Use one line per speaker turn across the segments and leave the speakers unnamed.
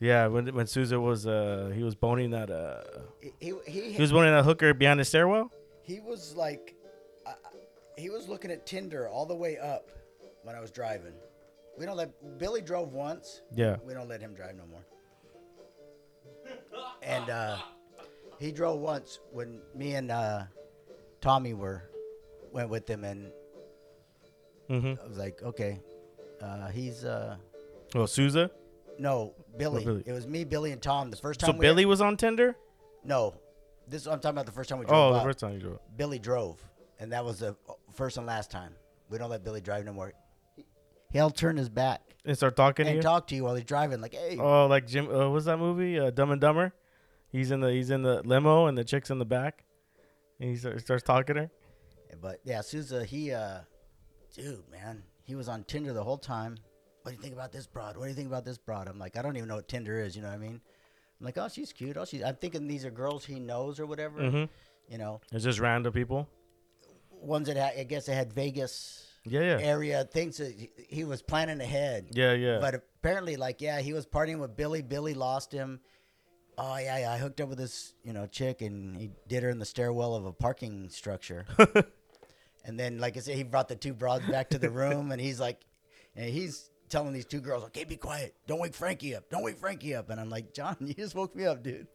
Yeah, when when Souza was uh he was boning that uh
He he he,
was boning that hooker behind the stairwell.
he was like, uh, he was looking at Tinder all the way up when I was driving. We don't let Billy drove once.
Yeah.
We don't let him drive no more. And uh, he drove once when me and uh, Tommy were went with him, and
Mm-hmm.
I was like, okay, uh, he's uh,
Well, Souza.
No Billy.
Billy.
It was me, Billy, and Tom. The first time.
So
we
Billy was on Tinder.
no, this I'm talking about the first time we drove.
Oh, the first time you drove.
Billy drove, and that was the first and last time. We don't let Billy drive no more. He'll turn his back
And start talking to
and
you.
talk to you while he's driving, like, "Hey,
Oh, like Jim. Uh, what's that movie? Uh, Dumb and Dumber. He's in the he's in the limo and the chick's in the back, and he start, starts talking to her.
But yeah, Souza, he, uh, dude, man, he was on Tinder the whole time. What do you think about this broad? What do you think about this broad? I'm like, I don't even know what Tinder is. You know what I mean? I'm like, oh, she's cute. Oh, she's. I'm thinking these are girls he knows or whatever.
Mm-hmm.
You know,
It's just random people.
ones that had, I guess they had Vegas
Yeah, yeah,
area things that he, was planning ahead.
yeah, yeah.
But apparently, like, yeah, he was partying with Billy. Billy lost him. Oh yeah, yeah. I hooked up with this, you know, chick, and he did her in the stairwell of a parking structure. and then, like I said, he brought the two broads back to the room, and he's like, and he's telling these two girls, "Okay, be quiet. Don't wake Frankie up. Don't wake Frankie up." And I'm like, John, you just woke me up, dude.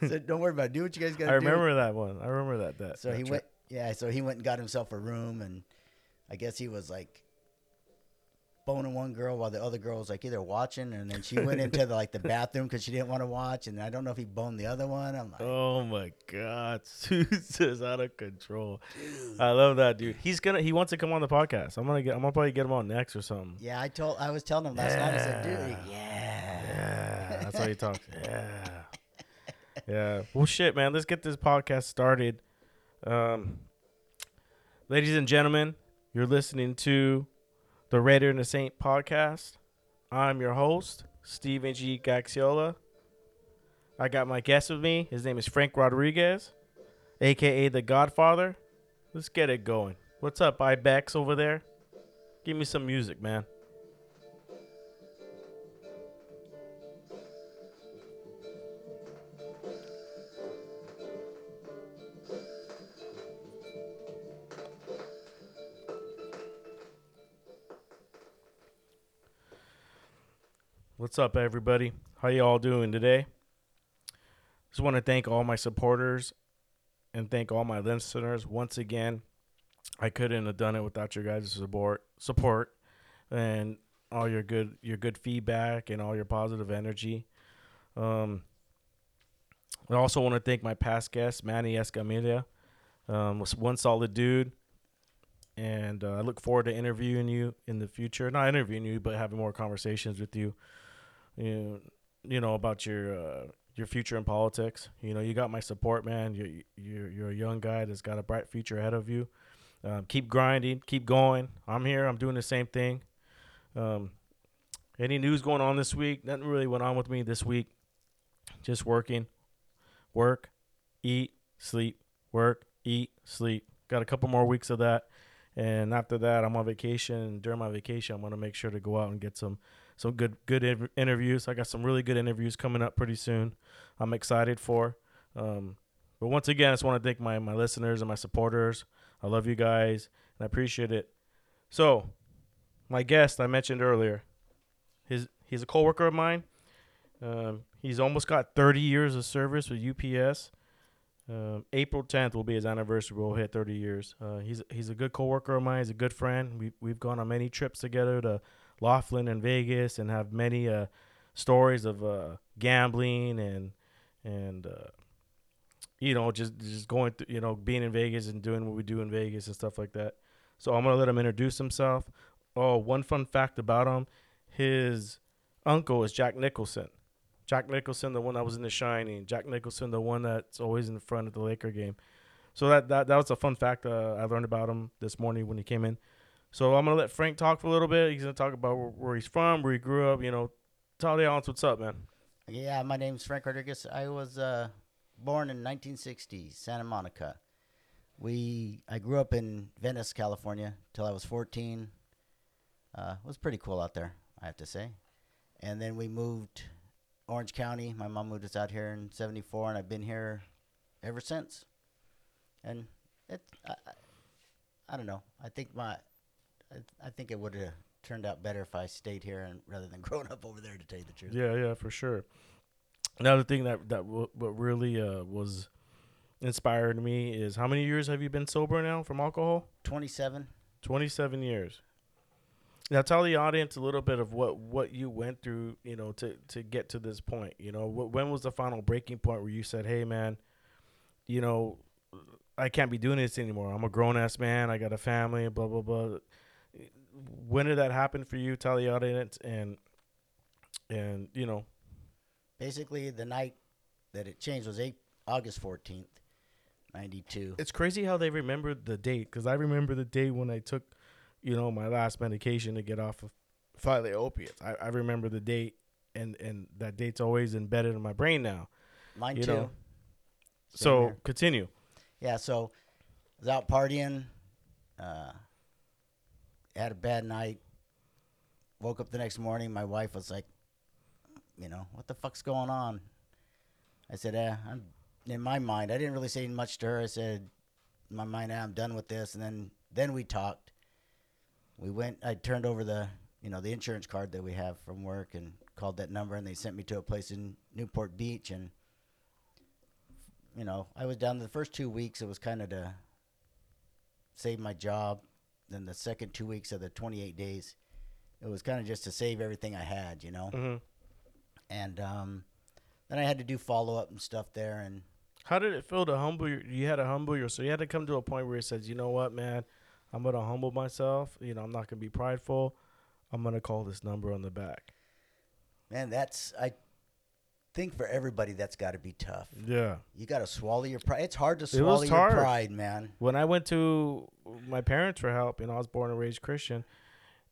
I said, don't worry about it. Do what you guys got to do.
I
do.
remember that one. I remember that. That.
So
that
he
trip.
went, yeah. So he went and got himself a room, and I guess he was like boning one girl while the other girl was like either watching, and then she went into the, like the bathroom because she didn't want to watch, and I don't know if he boned the other one. I'm like,
Oh my God, Souza's out of control. I love that dude. He's gonna. He wants to come on the podcast. I'm gonna get. I'm gonna probably get him on next or something.
yeah. I told, I was telling him last night. I said, dude, yeah.
Yeah, that's how he talks. Yeah, yeah. Well, shit, man. Let's get this podcast started. Um, ladies and gentlemen, you're listening to the Raider and the Saint podcast. I'm your host, Steven G. Gaxiola. I got my guest with me. His name is Frank Rodriguez, aka the Godfather. Let's get it going. What's up, Ibex over there? Give me some music, man. What's up, everybody? How you all doing today? Just want to thank all my supporters and thank all my listeners once again. I couldn't have done it without your guys' support, support, and all your good your good feedback and all your positive energy. Um, I also want to thank my past guest, Manny Escamilla. Um, was one solid dude, and uh, I look forward to interviewing you in the future. Not interviewing you, but having more conversations with you. You know, you know about your uh, your future in politics. You know, you got my support, man. You're you're you're a young guy that's got a bright future ahead of you. Um, keep grinding, keep going. I'm here. I'm doing the same thing. Um, any news going on this week? Nothing really went on with me this week. Just working, work, eat, sleep, work, eat, sleep. Got a couple more weeks of that, and after that, I'm on vacation. And during my vacation, I'm gonna make sure to go out and get some some good good in- interviews. I got some really good interviews coming up pretty soon. I'm excited for. Um, but once again, I just want to thank my my listeners and my supporters. I love you guys and I appreciate it. So, my guest I mentioned earlier, his he's a coworker of mine. Um, he's almost got 30 years of service with UPS. Um, April 10th will be his anniversary. We'll hit 30 years. Uh, he's he's a good coworker of mine. He's a good friend. We we've gone on many trips together to Laughlin and Vegas, and have many uh, stories of uh, gambling and and uh, you know just just going through you know being in Vegas and doing what we do in Vegas and stuff like that. So I'm gonna let him introduce himself. Oh, one fun fact about him: his uncle is Jack Nicholson. Jack Nicholson, the one that was in The Shining. Jack Nicholson, the one that's always in front of the Laker game. So that that, that was a fun fact uh, I learned about him this morning when he came in. So I'm gonna let Frank talk for a little bit. He's gonna talk about where, where he's from, where he grew up. You know, tell the audience what's up, man.
Yeah, my name's Frank Rodriguez. I was uh, born in 1960, Santa Monica. We I grew up in Venice, California, till I was 14. Uh, it was pretty cool out there, I have to say. And then we moved Orange County. My mom moved us out here in '74, and I've been here ever since. And it, I, I, I don't know. I think my, I, I think it would have turned out better if I stayed here and rather than growing up over there. To tell you the truth.
Yeah, yeah, for sure. Another thing that that w- what really uh, was inspired me is how many years have you been sober now from alcohol?
27.
27 years. Now tell the audience a little bit of what what you went through, you know, to to get to this point. You know, wh- when was the final breaking point where you said, "Hey, man, you know, I can't be doing this anymore. I'm a grown ass man. I got a family. Blah blah blah." When did that happen for you? Tell the audience and and you know,
Basically, the night that it changed was eight, August 14th, 92.
it's crazy how they remember the date because I remember the day when I took, you know, my last medication to get off of finally opiates. I, I remember the date, and and that date's always embedded in my brain now.
Mine too.
know. So
here.
continue.
Yeah, so I was out partying. Uh, had a bad night. Woke up the next morning. My wife was like, you know, what the fuck's going on? I said, eh, I'm in my mind. I didn't really say much to her. I said, in my mind, eh, I'm done with this. And then then we talked. We went. I turned over the you know the insurance card that we have from work and called that number, and they sent me to a place in Newport Beach and you know, I was down the first two weeks. It was kind of to save my job. Then the second two weeks of the 28 days, it was kind of just to save everything I had, you know.
hmm
And um, then I had to do follow up and stuff there. And
How did it feel to humble? Your, you had to humble yourself. So You had to come to a point where it says, you know what, man, I'm gonna humble myself. You know, I'm not gonna be prideful. I'm gonna call this number on the back.
man, that's I think for everybody that's got to be tough.
Yeah.
You got to swallow your pride. It's hard to swallow your
hard.
pride, man.
when I went to my parents for help, you know, I was born and raised Christian,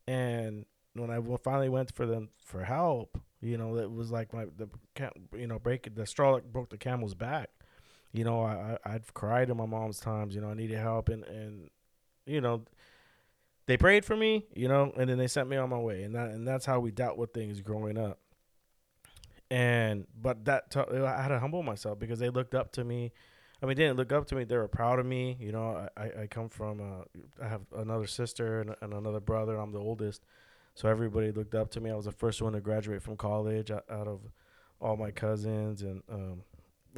and when I finally went for them for help, you know, it was like my the you know break the straw that broke the camel's back. You know, I, I I'd cried in my mom's times. You know, I needed help, and and you know, they prayed for me. You know, and then they sent me on my way, and that and that's how we dealt with things growing up. And but that t- I had to humble myself because they looked up to me. I mean, they didn't look up to me. They were proud of me. You know, I, I, come from, uh, I have another sister and, and another brother. I'm the oldest. So everybody looked up to me. I was the first one to graduate from college out, out of all my cousins and um,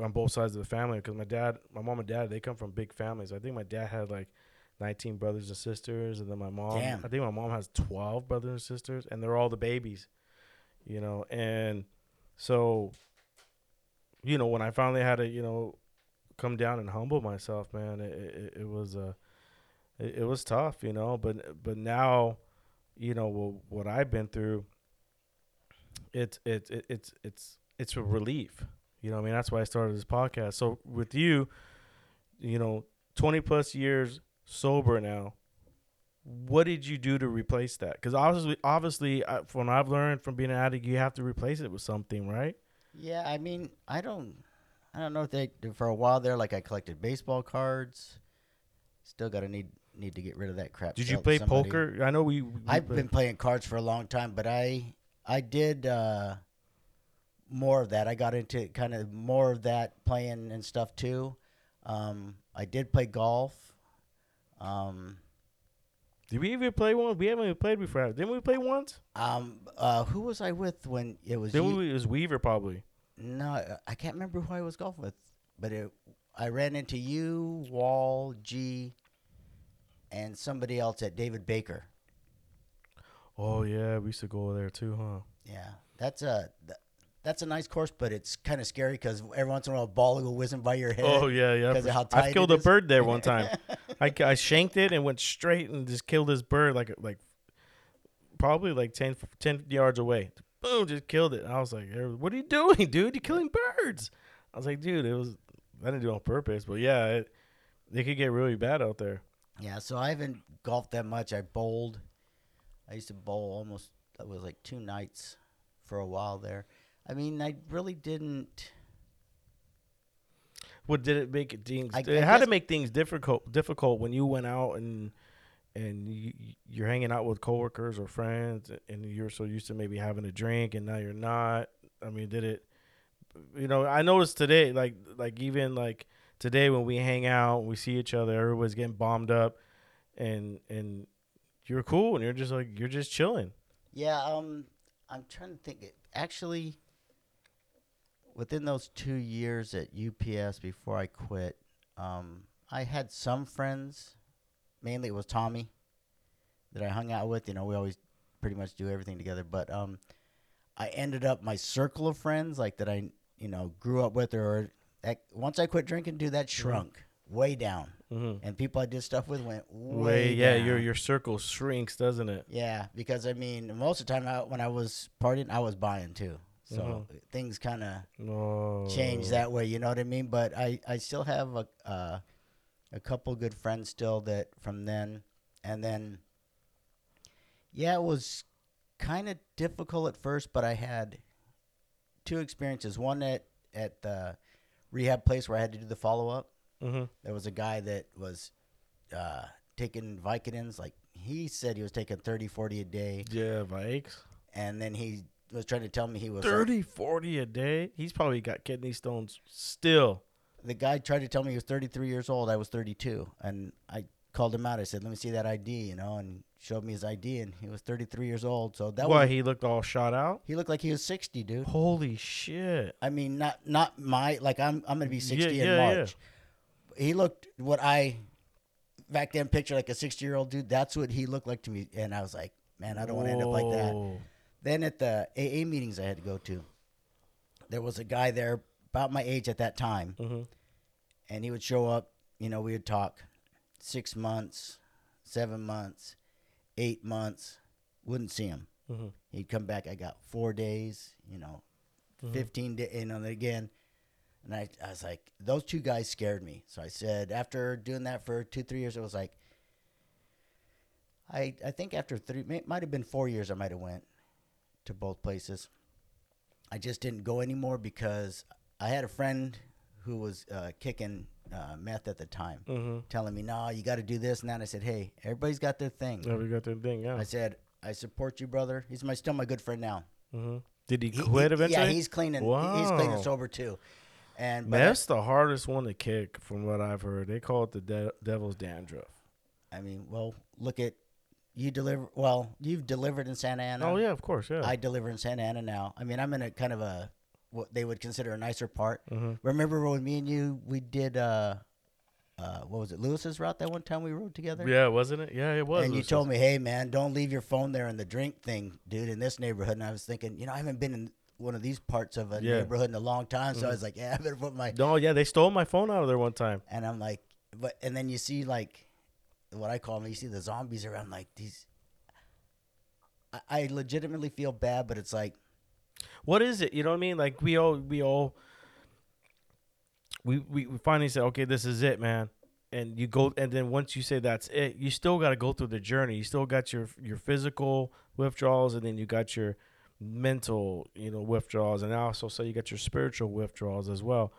on both sides of the family. Because my dad, my mom and dad, they come from big families. I think my dad had like 19 brothers and sisters. And then my mom,
Damn.
I think my mom has 12 brothers and sisters. And they're all the babies, you know. And so, you know, when I finally had to, you know, come down and humble myself, man. It it, it was uh, it, it was tough, you know. But but now, you know, what, what I've been through. It's it's it, it's it's it's a relief, you know. I mean, that's why I started this podcast. So with you, you know, twenty plus years sober now. What did you do to replace that? Because obviously, obviously, uh, from what I've learned from being an addict, you have to replace it with something, right?
Yeah, I mean, I don't, I don't know if they for a while there. Like I collected baseball cards. Still got to need need to get rid of that crap.
Did you play
somebody.
poker? I know we. we
I've
play-
been playing cards for a long time, but I I did uh, more of that. I got into kind of more of that playing and stuff too. Um, I did play golf. Um,
Did we even play one? We haven't even played before. Didn't we play once?
um, uh, who was I with when it was?
Then
you-
we, it was Weaver probably.
No, I- can't remember who I was golfing with, but it, I ran into you, Wall, G, and somebody else at David Baker.
Oh yeah, we used to go there too, huh?
Yeah, that's a th- that's a nice course, but it's kind of scary because every once in a while a ball will whizzing by your head.
Oh yeah, yeah.
'Cause of how tight
I
killed
a bird there one time. I, I shanked it and went straight and just killed this bird like like probably like 10, 10 yards away. Boom, just killed it. I was like, "Er, "What are you doing, dude? You're killing birds." I was like, "Dude, it was I didn't do it on purpose, but yeah, it, it could get really bad out there."
Yeah, so I haven't golfed that much. I bowled. I used to bowl almost. That was like two nights for a while there. I mean, I really didn't.
What did it make it things?
I-
it
I
had to make things difficult. Difficult when you went out and and you, you're hanging out with coworkers or friends, and you're so used to maybe having a drink, and now you're not. I mean, did it? You know, I noticed today, like like even like today when we hang out, we see each other, everybody's getting bombed up, and and you're cool, and you're just like you're just chilling.
Yeah, um, I'm trying to think. It actually, within those two years at UPS before I quit, um, I had some friends. Mainly, it was Tommy that I hung out with. You know, we always pretty much do everything together. But um, I ended up my circle of friends, like that I you know grew up with, or that, once I quit drinking, dude, that shrunk way down,
Mm-hmm.
and people I did stuff with went way,
Way, yeah,
down.
your your circle shrinks, doesn't it?
Yeah, because I mean, most of the time I, when I was partying, I was buying too. So
Mhm.
things kind of change that way. You know what I mean? But I, I still have a uh, a couple good friends still that from then, and then yeah, it was kind of difficult at first, but I had two experiences. One at at the rehab place where I had to do the follow up.
Mm-hmm.
There was a guy that was uh, taking Vicodins. Like he said, he was taking 30, 40 a day,
Yeah, Vikes.
and then he was trying to tell me he was like-
30, 40 a day. He's probably got kidney stones still.
the guy tried to tell me he was 33 years old. I was 32, and I called him out. I said, "Let me see that ID," you know, and showed me his ID, and he was 33 years old. So that
Why
was
he looked all shot out?
he looked like he was 60, dude.
Holy shit!
I mean, not not my like I'm I'm gonna be 60 in
yeah, yeah.
March. He looked what I back then pictured like a 60 year old dude. That's what he looked like to me, and I was like, man, I don't want to end up like that. Then at the AA meetings I had to go to, there was a guy there about my age at that time,
Mhm.
and he would show up. You know, we would talk six months, seven months, eight months. Wouldn't see him.
Mhm.
He'd come back. I got four days. You know,
Mhm.
fifteen days. You know, and again. And I, I was like, those two guys scared me. So I said, after doing that for two, three years, it was like, I, I think after three, may- might have been four years, I might have went to both places. I just didn't go anymore because I had a friend who was uh, kicking uh, meth at the time,
Mhm.
telling me, "No, you got to do this." And then I said, "Hey, everybody's got their thing."
We got that thing. Yeah.
I said, "I support you, brother." He's my still my good friend now.
hmm Did he
He-
quit
he-
eventually?
Yeah, he's clean and he- he's clean
Wow.
and sober too. And I-
Meth's the hardest one to kick, from what I've heard. They call it the de- devil's dandruff.
I mean, well, look at you deliver. Well, you've delivered in Santa Ana.
Oh yeah, of course, yeah.
I deliver in Santa Ana now. I mean, I'm in a kind of a what they would consider a nicer part.
Mhm.
Remember when me and you we did uh, uh, what was it, Lewis's route that one time we rode together?
Yeah, wasn't it? Yeah, it was.
And you told me, hey man, don't leave your phone there in the drink thing, dude, in this neighborhood. And I was thinking, you know, I haven't been in one of these parts of a
Yeah. Mm-hmm.
neighborhood in a long time, so I was like, yeah, I better put my.
No, yeah, they stole my phone out of there one time.
And I'm like, but and then you see like, what I call them, you see the zombies around like these. I, I legitimately feel bad, but it's like,
What is it? You know what I mean? Like we all we all we we, we finally said, okay, this is it, man. And you go, and then once you say that's it, you still got to go through the journey. You still got your your physical withdrawals, and then you got your mental, you know, withdrawals, and I also say you got your spiritual withdrawals as well.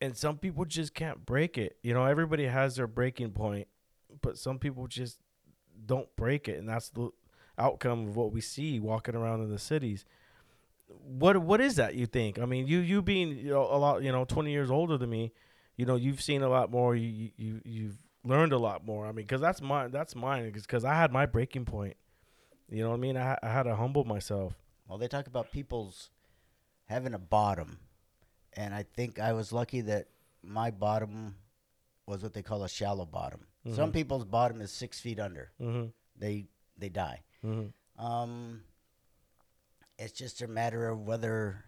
And some people just can't break it. You know, everybody has their breaking point, but some people just don't break it, and that's the outcome of what we see walking around in the cities what what is that you think? I mean, you you being you know, a lot, you know, 20 years older than me, you know, you've seen a lot more, you you you've learned a lot more. I mean, cuz that's mine that's mine cuz I had my breaking point. You know what I mean? I I had to humble myself.
well, they talk about people's having a bottom, and I think I was lucky that my bottom was what they call a shallow bottom. Some
Mhm.
people's bottom is six feet under.
Mhm.
They they die.
Mhm.
Um, it's just a matter of whether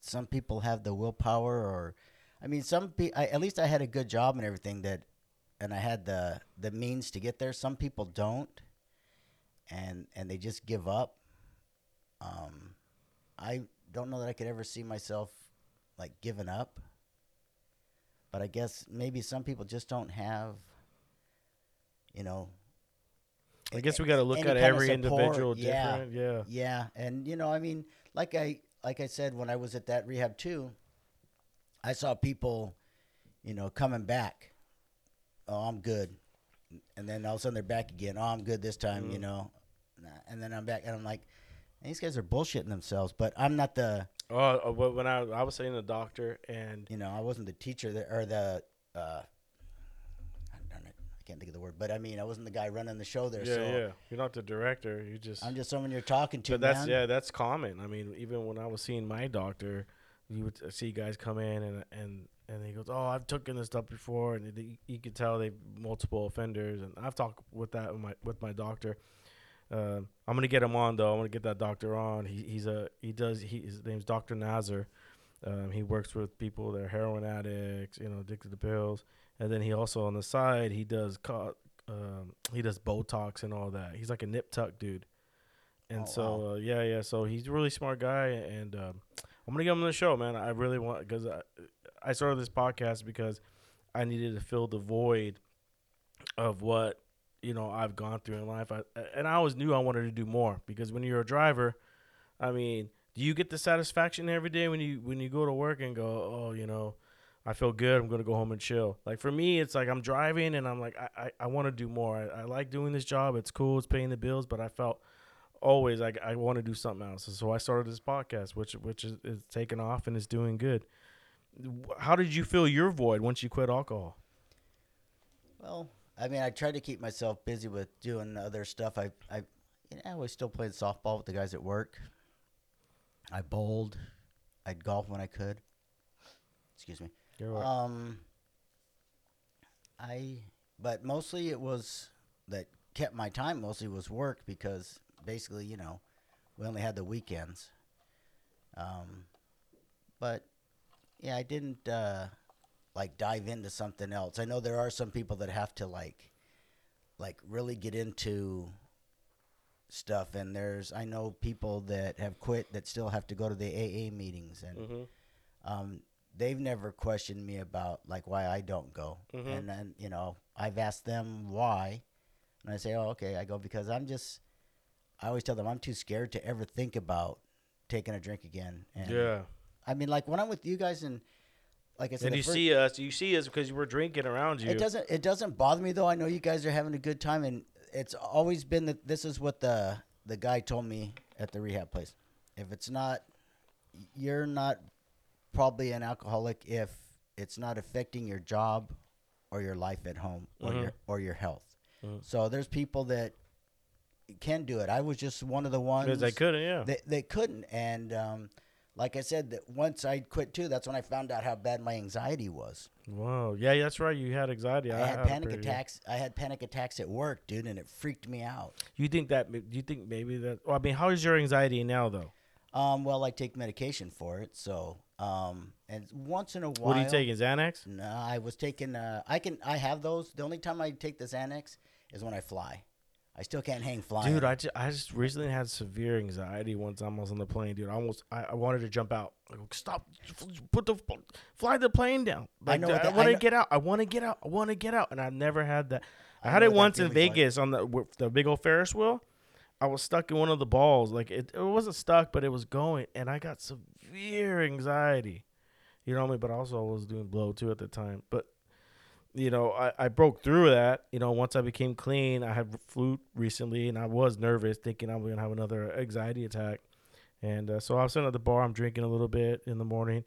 some people have the willpower, or I mean, some people. At least I had a good job and everything that, and I had the the means to get there. Some people don't, and and they just give up. Um, I don't know that I could ever see myself like giving up. But I guess maybe some people just don't have, you know,
I guess we got to look at every individual
yeah.
different. Yeah.
Yeah, and you know, I mean, like I like I said when I was at that rehab too, I saw people, you know, coming back. Oh, I'm good, and then all of a sudden they're back again. Oh, I'm good this time, you
Mm.
know, and then I'm back, and I'm like, these guys are bullshitting themselves. But I'm not the,
Oh, uh, when I I was saying the doctor and
you know, I wasn't the teacher that, or the, uh, I don't know, I can't think of the word, but I mean, I wasn't the guy running the show there.
yeah,
so
yeah, you're not the director. You just
I'm just someone you're talking to,
But that's
man.
yeah, that's common. I mean, even when I was seeing my doctor, you would see guys come in and and and he goes, "Oh, I've taken this stuff before," and you, you could tell they multiple offenders. And I've talked with that with my with my doctor. Uh, I'm gonna get him on though. I'm gonna get that doctor on. He, he's a he does he, his name's Doctor Nazar. Um, he works with people that are heroin addicts, you know, addicted to pills, and then he also on the side he does co- um, he does Botox and all that. He's like a nip tuck dude. And
Oh,
so uh, yeah, yeah. So he's a really smart guy, and um, I'm gonna get him on the show, man. I really want because I, I started this podcast because I needed to fill the void of what you know I've gone through in life. I, and I always knew I wanted to do more because when you're a driver, I mean, do you get the satisfaction every day when you when you go to work and go, oh, you know, I feel good. I'm gonna go home and chill. Like for me, it's like I'm driving and I'm like, I I, I want to do more. I, I like doing this job. It's cool. It's paying the bills, but I felt always like I want to do something else. So I started this podcast, which which is, is taking off and is doing good. How did you fill your void once you quit alcohol?
Well, I mean, I tried to keep myself busy with doing other stuff. I, I, you know, I was still playing softball with the guys at work. I bowled. I'd golf when I could. Excuse me.
You're right.
Um, I, but mostly it was that kept my time. Mostly was work because basically, you know, we only had the weekends. Um, but yeah, I didn't uh, like dive into something else. I know there are some people that have to like, like really get into stuff, and there's I know people that have quit that still have to go to the AA meetings and
mm-hmm.
um, they've never questioned me about like why I don't go,
Mhm.
and then you know I've asked them why, and I say, oh okay, I go because I'm just. I always tell them I'm too scared to ever think about taking a drink again. And
Yeah.
I mean, like when I'm with you guys and like I said,
And you
first-
see us, you see us because we're drinking around you.
it doesn't it doesn't bother me though. I know you guys are having a good time, and it's always been that this is what the the guy told me at the rehab place. If it's not, you're not probably an alcoholic if it's not affecting your job or your life at home or
Mhm.
your or your health.
Mhm.
So there's people that can do it. I was just one of the ones
Because I couldn't, yeah.
they, they couldn't and um, like i said that once i quit too that's when i found out how bad my anxiety was
Wow. Yeah, that's right. You had anxiety.
i, had
it
panic attacks i had panic attacks at work dude and it freaked me out
You think that? Do you think maybe that? Well, I mean, how is your anxiety now, though?
um, well i take medication for it so um, and once in a while
What are you taking? Xanax?
no i was taking uh, i can i have those the only time i take the xanax is when i fly i still can't hang flying
Dude, I just, I just recently had severe anxiety once I was on the plane, dude. I almost I, I wanted to jump out. I go, oh, stop, put the fly the plane down.
I
Like,
know
I,
what that- I
want to get out. I want to get out. I want to get out. And I never had that. I,
I
had it once in
feeling's like.
Vegas on the with the big old Ferris wheel. I was stuck in one of the balls. Like it, it wasn't stuck, but it was going, and I got severe anxiety. You know what I mean? But also I was doing blow too at the time. But you know, I, I broke through that. You know, once I became clean, I had flu recently, and I was nervous, thinking I was gonna have another anxiety attack. And uh, so I was sitting at the bar. I'm drinking a little bit in the morning,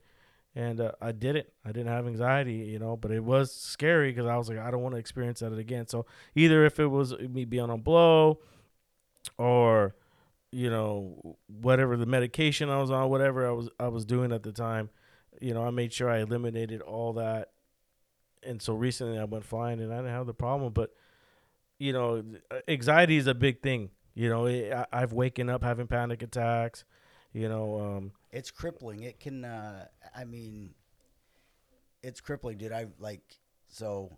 and uh, I did it. I didn't have anxiety, you know, but it was scary because I was like, I don't want to experience that again. So either if it was me being on blow, or you know whatever the medication I was on, whatever I was I was doing at the time, you know, I made sure I eliminated all that. And so recently I went flying and I didn't have the problem, but you know, anxiety is a big thing. You know, it, I, I've waken up having panic attacks. You know, um,
it's crippling it can uh, i mean it's crippling dude i like so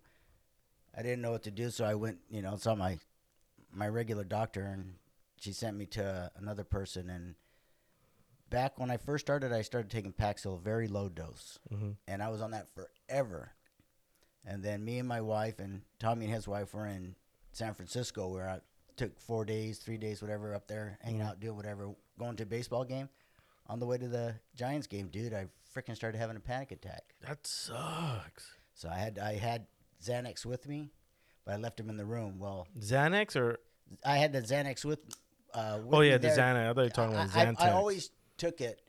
i didn't know what to do so i went you know saw my my regular doctor and she sent me to another person and back when i first started i started taking paxil very low dose
mhm.
and i was on that forever and then me and my wife and tommy and his wife were in san francisco where i took four days three days whatever up there hanging out doing whatever going to a baseball game on the way to the giants game dude i freaking started having a panic attack
that sucks.
so i had i had xanax with me but i left him in the room well
Xanax or
i had the xanax with Uh, with
Oh yeah, the
there.
Xanax. I thought you were talking
I,
about
I,
Xanax.
I always took it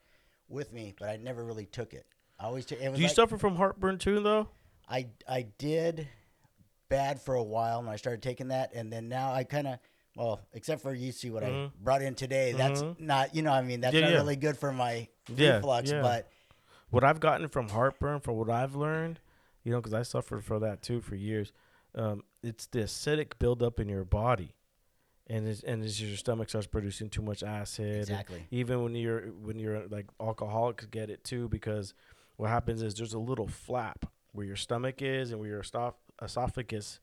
with me, but I never really took it. I always took.
Do you
like,
suffer from heartburn too, though?
I I did bad for a while, and I started taking that, and then now I kind of. Well, except for you see what I
Mhm.
brought in today. That's
Mhm.
not, you know, I mean, that's
Yeah,
not
yeah.
really good for my
Yeah,
reflux. But
What I've gotten from heartburn, from what I've learned, you know, because I suffered for that too for years. Um, it's the acidic buildup in your body, and it's, and as your stomach starts producing too much acid. and
exactly,
even when you're when you're like alcoholics get it too because what happens is there's a little flap where your stomach is and where your esoph- esophagus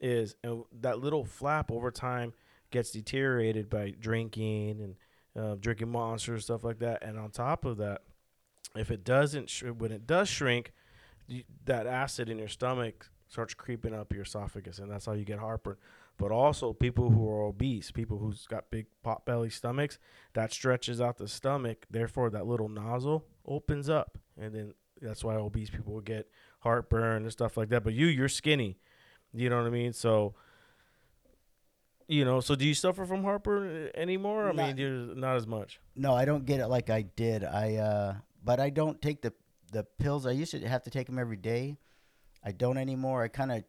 is and that little flap over time gets deteriorated by drinking and uh, drinking monsters stuff like that. And on top of that if it doesn't sh- when it does shrink you, that acid in your stomach starts creeping up your esophagus and that's how you get heartburn. But also people who are obese people who's got big pot belly stomachs that stretches out the stomach. Therefore that little nozzle opens up and then that's why obese people get heartburn and stuff like that but you you're skinny you know what i mean so you know so do you suffer from heartburn anymore i mean
Not-
you're not as much
no, I don't get it like I did. I, uh, but I don't take the the pills. I used to have to take them every day. I don't anymore. I kind of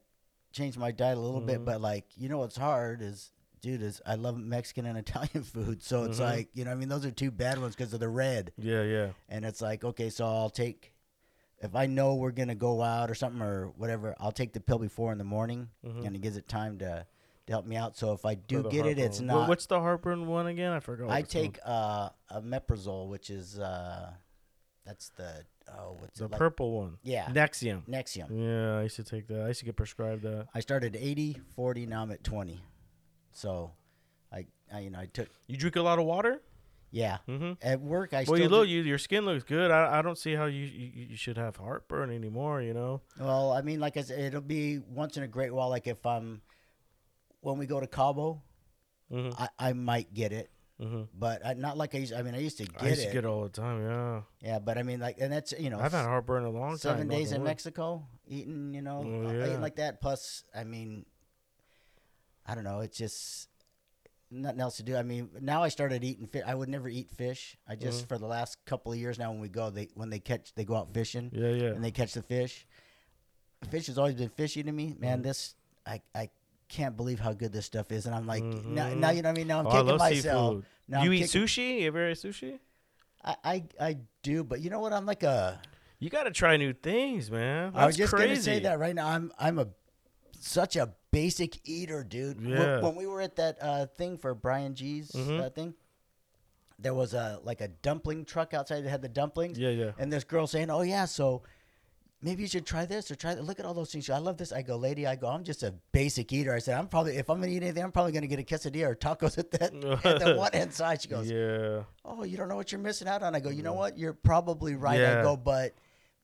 changed my diet a little
Mhm.
bit, but like you know what's hard is, dude, is I love Mexican and Italian food. So it's
Mhm.
like you know, I mean, those are two bad ones because of the red.
yeah yeah
and it's like okay so i'll take if i know we're gonna go out or something or whatever i'll take the pill before in the morning
Mhm.
and it gives it time to, to help me out. So if i do get it it's not
Wha- what's the heartburn one again? I forgot what
i take uh omeprazole which is uh that's the oh what's
the
it like?
purple one.
Yeah.
Nexium.
Nexium.
Yeah i used to take that. I used to get prescribed that.
I started 80 40 now i'm at 20 so i, I you know i took
you drink a lot of water
yeah
mm-hmm
at work i
well,
still
you
do-
look, you, your skin looks good. I, I don't see how you, you you should have heartburn anymore. You know.
Well, I mean, like I said, it'll be once in a great while. Like if I'm when we go to Cabo,
Mm-hmm.
I, I might get it,
Mm-hmm.
but I, not like I used. I mean, I used to get
I used
it.
to get it all the time. Yeah.
yeah, but I mean, like, and that's you know,
I've had heartburn a long time.
seven days in. Mexico eating, you know,
Oh, yeah.
eating like that. Plus, I mean, I don't know. It's just nothing else to do. I mean, now I started eating fish. I would never eat fish. I just
Mhm.
for the last couple of years now, when we go, they when they catch, they go out fishing
Yeah, yeah.
and they catch the fish. Fish has always been fishy to me, man.
Mhm.
This I I can't believe how good this stuff is, and I'm like, now,
Mhm.
now you know what I mean. Now I'm
Oh,
kicking myself. Now
you
I'm
eat
kicking-
sushi? You ever eat sushi?
I, I I do, but you know what? I'm like a.
You got to try new things, man. That's
I was just
crazy.
gonna say that right now. I'm I'm a such a basic eater, dude.
Yeah.
When we were at that uh, thing for Brian G's
Mhm.
uh, thing, there was a like a dumpling truck outside that had the dumplings,
Yeah, yeah.
and this girl saying, "Oh yeah, so." Maybe you should try this or try that. Look at all those things. I love this. I go, lady. I go. I'm just a basic eater. I said, I'm probably if I'm gonna eat anything, I'm probably gonna get a quesadilla or tacos at that at the one hand side. She goes,
yeah.
oh, you don't know what you're missing out on. I go, you know what? You're probably right.
Yeah.
I go, but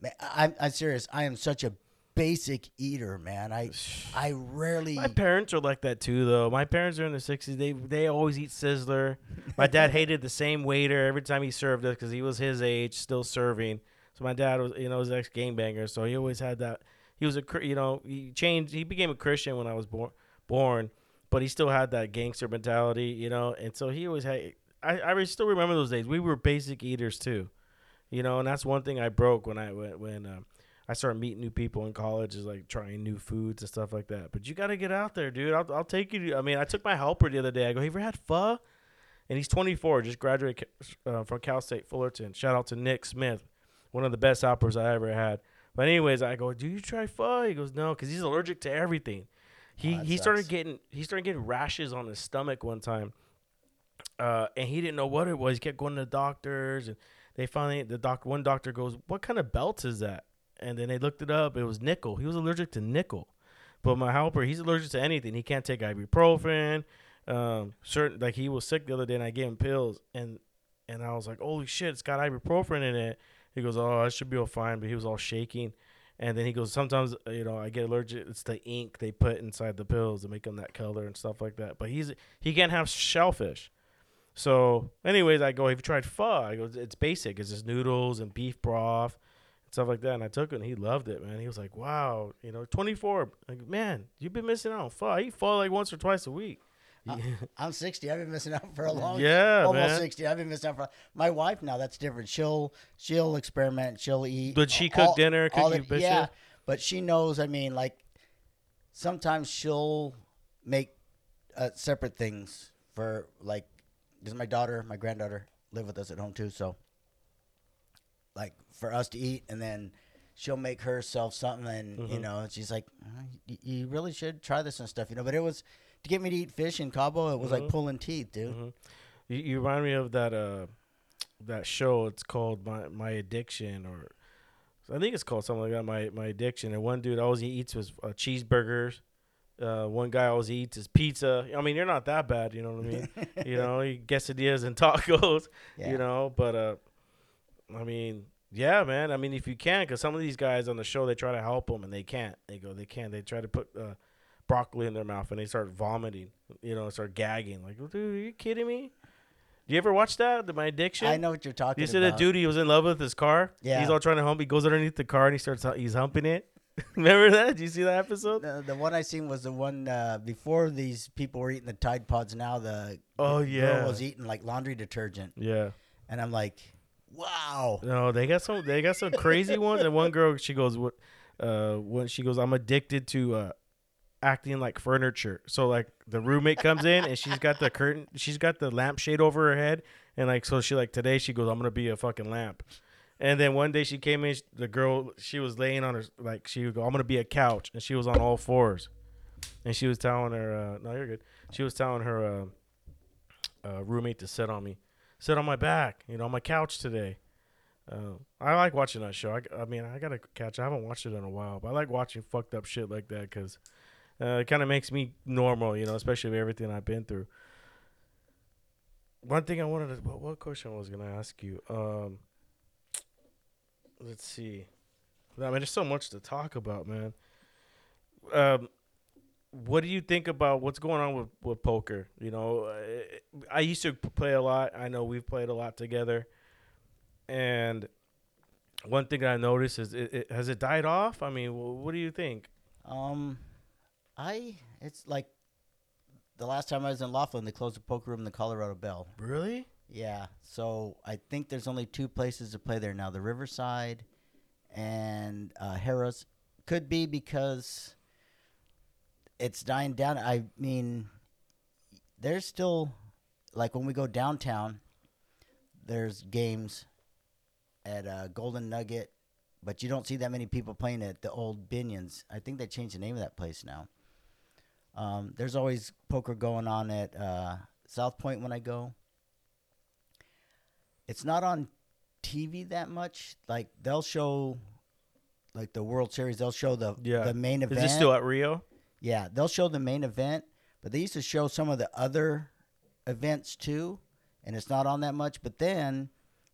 man, I'm, I'm serious. I am such a basic eater, man. I I rarely.
My parents are like that too, though. My parents are in the '60s. They they always eat Sizzler. My dad hated the same waiter every time he served us because he was his age, still serving. So my dad was, you know, was ex gangbanger. So he always had that. He was a, you know, he changed. He became a Christian when I was born, born, but he still had that gangster mentality, you know. And so he always had. I I still remember those days. We were basic eaters too, you know. And that's one thing I broke when I went when. Um, I started meeting new people in college, is like trying new foods and stuff like that. But you got to get out there, dude. I'll, I'll take you. To, I mean, I took my helper the other day. I go, "Have you ever had pho?" And he's 24, just graduated uh, from Cal State Fullerton. Shout out to Nick Smith, one of the best helpers I ever had. But anyways, I go, "Do you try pho?" He goes, "No," because he's allergic to everything. He
Oh,
he started getting he started getting rashes on his stomach one time, uh, and he didn't know what it was. He kept going to the doctors, and they finally the doc one doctor goes, "What kind of belt is that?" And then they looked it up. It was nickel. He was allergic to nickel. But my helper, he's allergic to anything. He can't take ibuprofen. Um, certain like he was sick the other day, and I gave him pills, and and I was like, "Holy shit, it's got ibuprofen in it." He goes, "Oh, I should be all fine," but he was all shaking. And then he goes, "Sometimes you know I get allergic. It's the ink they put inside the pills to make them that color and stuff like that." But he's he can't have shellfish. So, anyways, I go, "Have you tried pho?" I go, "It's basic. It's just noodles and beef broth." Stuff like that, and I took it, and he loved it, man. He was like, "Wow, you know, 24, like, man, you've been missing out on pho. I eat pho like once or twice a week."
I'm 60. I've been missing out for a long.
Yeah,
almost
man.
60. I've been missing out for. My wife now. That's different. She'll she'll experiment. She'll eat.
Did she
all-
cook dinner,
all
cook
the-
bitch
Yeah, but she knows. I mean, like sometimes she'll make uh, separate things for like because my daughter, my granddaughter live with us at home too. So like for us to eat, and then she'll make herself something, and you
Mhm.
know, and she's like, "Uh, y- "You really should try this and stuff," you know. But it was to get me to eat fish in Cabo. It was
Mhm.
like pulling teeth, dude.
Mhm. You, you remind me of that uh that show. It's called my my addiction, or I think it's called something like that. My my addiction. And one dude always he eats his uh, cheeseburgers. Uh, one guy always eats his pizza. I mean, you're not that bad, you know what I mean? you know, he quesadillas and tacos.
Yeah.
You know, but uh, I mean, yeah, man. I mean, if you can, because some of these guys on the show they try to help them and they can't. They go, they can't. They try to put uh, broccoli in their mouth and they start vomiting. You know, start gagging. Like, dude, are you kidding me? Do you ever watch that? The My Addiction.
I know what you're talking
You see
about.
the dude? He was in love with his car.
Yeah.
He's all trying to hump. He goes underneath the car and he starts. He's humping it. Remember that? Did you see that episode?
The, the one I seen was the one uh, before these people were eating the Tide Pods. Now the
Oh,
girl
yeah.
was eating like laundry detergent,
Yeah.
and I'm like, wow.
No, they got some. They got some crazy ones. And one girl, she goes, "What? Uh, when she goes, I'm addicted to uh, acting like furniture. So like the roommate comes in and she's got the curtain, she's got the lampshade over her head, and like so she like today she goes, I'm gonna be a fucking lamp. And then one day she came in, the girl she was laying on her like she would go, I'm gonna be a couch, and she was on all fours, and she was telling her, uh, no, you're good. She was telling her uh, uh, roommate to sit on me, sit on my back, you know, on my couch today. Uh, I like watching that show. I, I mean, I gotta catch. I haven't watched it in a while, but I like watching fucked up shit like that because uh, it kind of makes me normal, you know, especially with everything I've been through. One thing I wanted to, what, question I was gonna ask you? Um, let's see. I mean, there's so much to talk about, man. Um, what do you think about what's going on with, with poker? You know, I, used to play a lot. I know we've played a lot together. And one thing I noticed is, it, it, has it died off? I mean, wh- what do you think?
Um, I it's like the last time I was in Laughlin, they closed the poker room in the Colorado Bell.
Really?
Yeah, so I think there's only two places to play there now: the Riverside and uh, Harrah's. Could be because it's dying down. I mean, there's still like when we go downtown, there's games at uh, Golden Nugget, but you don't see that many people playing at the old Binion's. I think they changed the name of that place now. Um, there's always poker going on at uh, South Point when I go. It's not on TV that much. Like they'll show, like the World Series, they'll show the
Yeah.
the main event.
Is it still at Rio?
Yeah, they'll show the main event, but they used to show some of the other events too, and it's not on that much. But then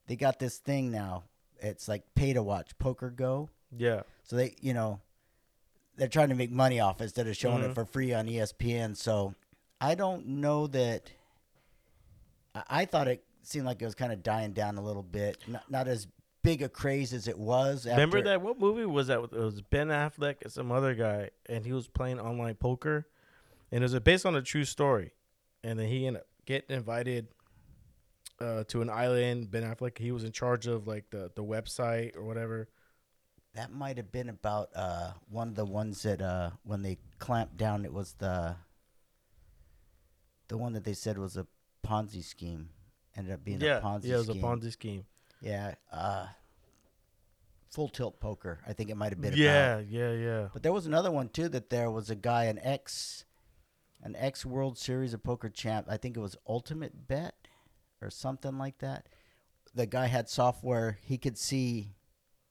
they got this thing now. It's like pay to watch PokerGO.
Yeah.
So they, you know, they're trying to make money off instead of showing
Mhm.
it for free on ESPN. So I don't know that. I, I thought it seemed like it was kind of dying down a little bit. Not, not as big a craze as it was.
Remember that? What movie was that? It was Ben Affleck and some other guy, and he was playing online poker, and it was based on a true story. And then he ended up getting invited uh, to an island. Ben Affleck, he was in charge of like the the website or whatever.
That might have been about uh, one of the ones that uh, when they clamped down, it was the the one that they said was a Ponzi scheme. Ended up being
yeah,
a Ponzi
yeah, it was
scheme.
a Ponzi scheme.
Yeah, uh, full tilt poker. I think it might have been. about.
Yeah, yeah, yeah.
But there was another one too that there was a guy, an ex, an ex World Series of Poker champ. I think it was Ultimate Bet or something like that. The guy had software he could see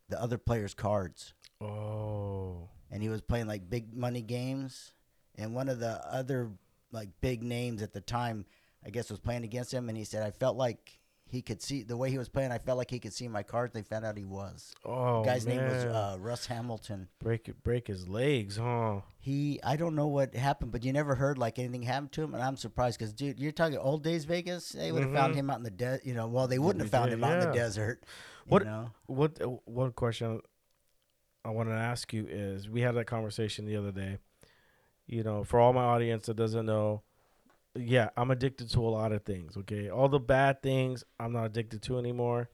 the other players' cards,
Oh,
and he was playing like big money games. And one of the other like big names at the time, I guess, was playing against him, and he said, "I felt like." He could see the way he was playing. I felt like he could see my cards. They found out he was.
oh,
the guy's name was uh, Russ Hamilton.
break break his legs, huh?
He, I don't know what happened, but you never heard like anything happened to him, and I'm surprised because, dude, you're talking old days Vegas. They would have found
Mhm.
him out in the desert. You know, well, they wouldn't have found
Yeah,
him out in the desert.
What-
know,
What uh, one question I want to ask you is we had that conversation the other day. You know, for all my audience that doesn't know, yeah, I'm addicted to a lot of things. Okay, all the bad things I'm not addicted to anymore.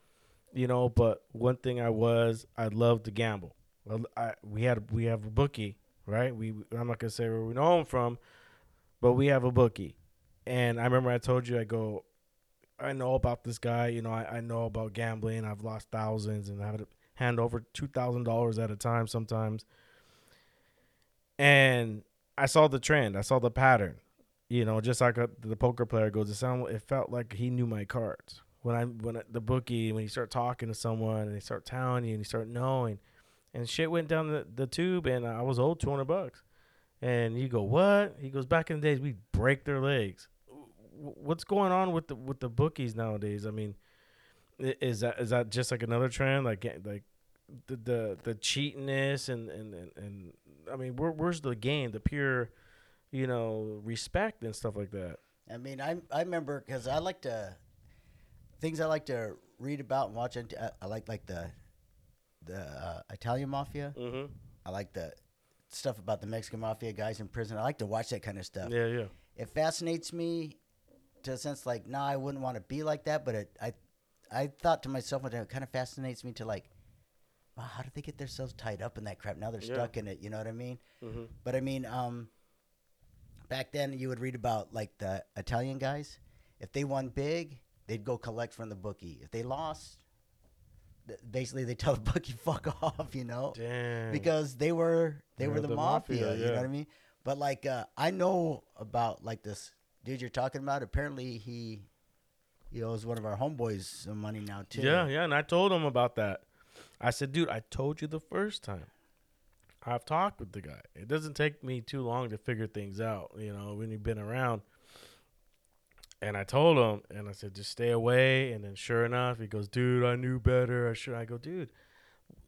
You know, but one thing I was, I loved to gamble. Well, I, we had we have a bookie, right? We I'm not gonna say where we know him from, but we have a bookie, and I remember I told you I go, I know about this guy. You know, I, I know about gambling. I've lost thousands and I have to hand over two thousand dollars at a time sometimes. And I saw the trend. I saw the pattern. You know, just like a, the poker player goes, it sound. It felt like he knew my cards when I when I, the bookie when you start talking to someone and they start telling you and you start knowing, and shit went down the, the tube and I was owed two hundred bucks, and you go what? He goes back in the days we break their legs. What's going on with the with the bookies nowadays? I mean, is that is that just like another trend? Like eh, like the the the cheatiness and and and, and I mean, where, where's the game? The pure, you know, respect and stuff like that.
I mean, I I remember because I like to things I like to read about and watch. I, I like like the the uh, Italian mafia.
Mm-hmm.
I like the stuff about the Mexican mafia guys in prison. I like to watch that kind of stuff.
Yeah, yeah.
It fascinates me to a sense like, nah, I wouldn't want to be like that. But it, I I thought to myself, it kind of fascinates me to like, wow, how did they get themselves tied up in that crap? Now they're
Yeah.
stuck in it. You know what I mean?
Mm-hmm.
But I mean, um, back then you would read about like the Italian guys. If they won big, they'd go collect from the bookie. If they lost, th- basically they tell the bookie fuck off. You know,
Damn.
because they were they were the,
the
mafia,
mafia,
You know what I mean? But like uh, I know about like this dude you're talking about. Apparently he, he owes one of our homeboys some money now too.
Yeah, yeah, and I told him about that. I said, dude, I told you the first time. I've talked with the guy. It doesn't take me too long to figure things out, you know, when you've been around. And I told him, and I said, just stay away. And then, sure enough, he goes, dude, I knew better. I should. I go, dude,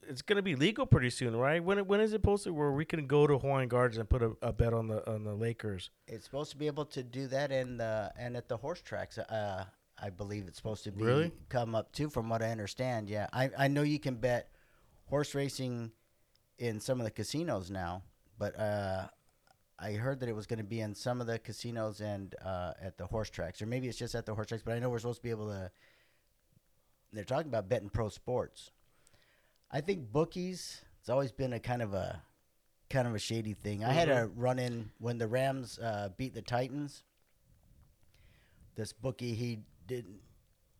it's gonna be legal pretty soon, right? When when is it posted where we can go to Hawaiian Gardens and put a, a bet on the on the Lakers?
It's supposed to be able to do that and the and at the horse tracks. Uh, I believe it's supposed to be
Really?
come up too, from what I understand. Yeah, I I know you can bet horse racing in some of the casinos now, but uh, I heard that it was going to be in some of the casinos and uh, at the horse tracks, or maybe it's just at the horse tracks. But I know we're supposed to be able to. They're talking about betting pro sports. I think bookies. It's always been a kind of a kind of a shady thing. I had a run in when the Rams uh, beat the Titans. This bookie, he didn't.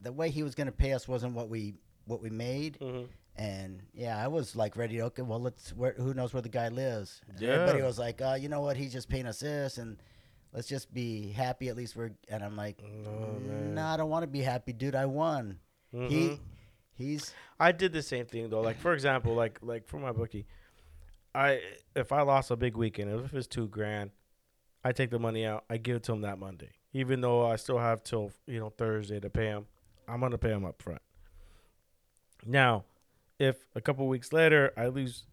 The way he was going to pay us wasn't what we what we made,
Mm-hmm.
And yeah, I was like ready. Okay, well, let's. Where, who knows where the guy lives? And
Yeah.
Everybody was like, uh, you know what? He's just paying us this, and let's just be happy. At least we're. And I'm like,
Oh,
no, I don't want to be happy, dude. I won.
Mhm.
He, he's.
I did the same thing though. Like for example, like like for my bookie, I if I lost a big weekend, if it's two grand, I take the money out. I give it to him that Monday, even though I still have till you know Thursday to pay him. I'm gonna pay him up front. Now, if a couple weeks later I lose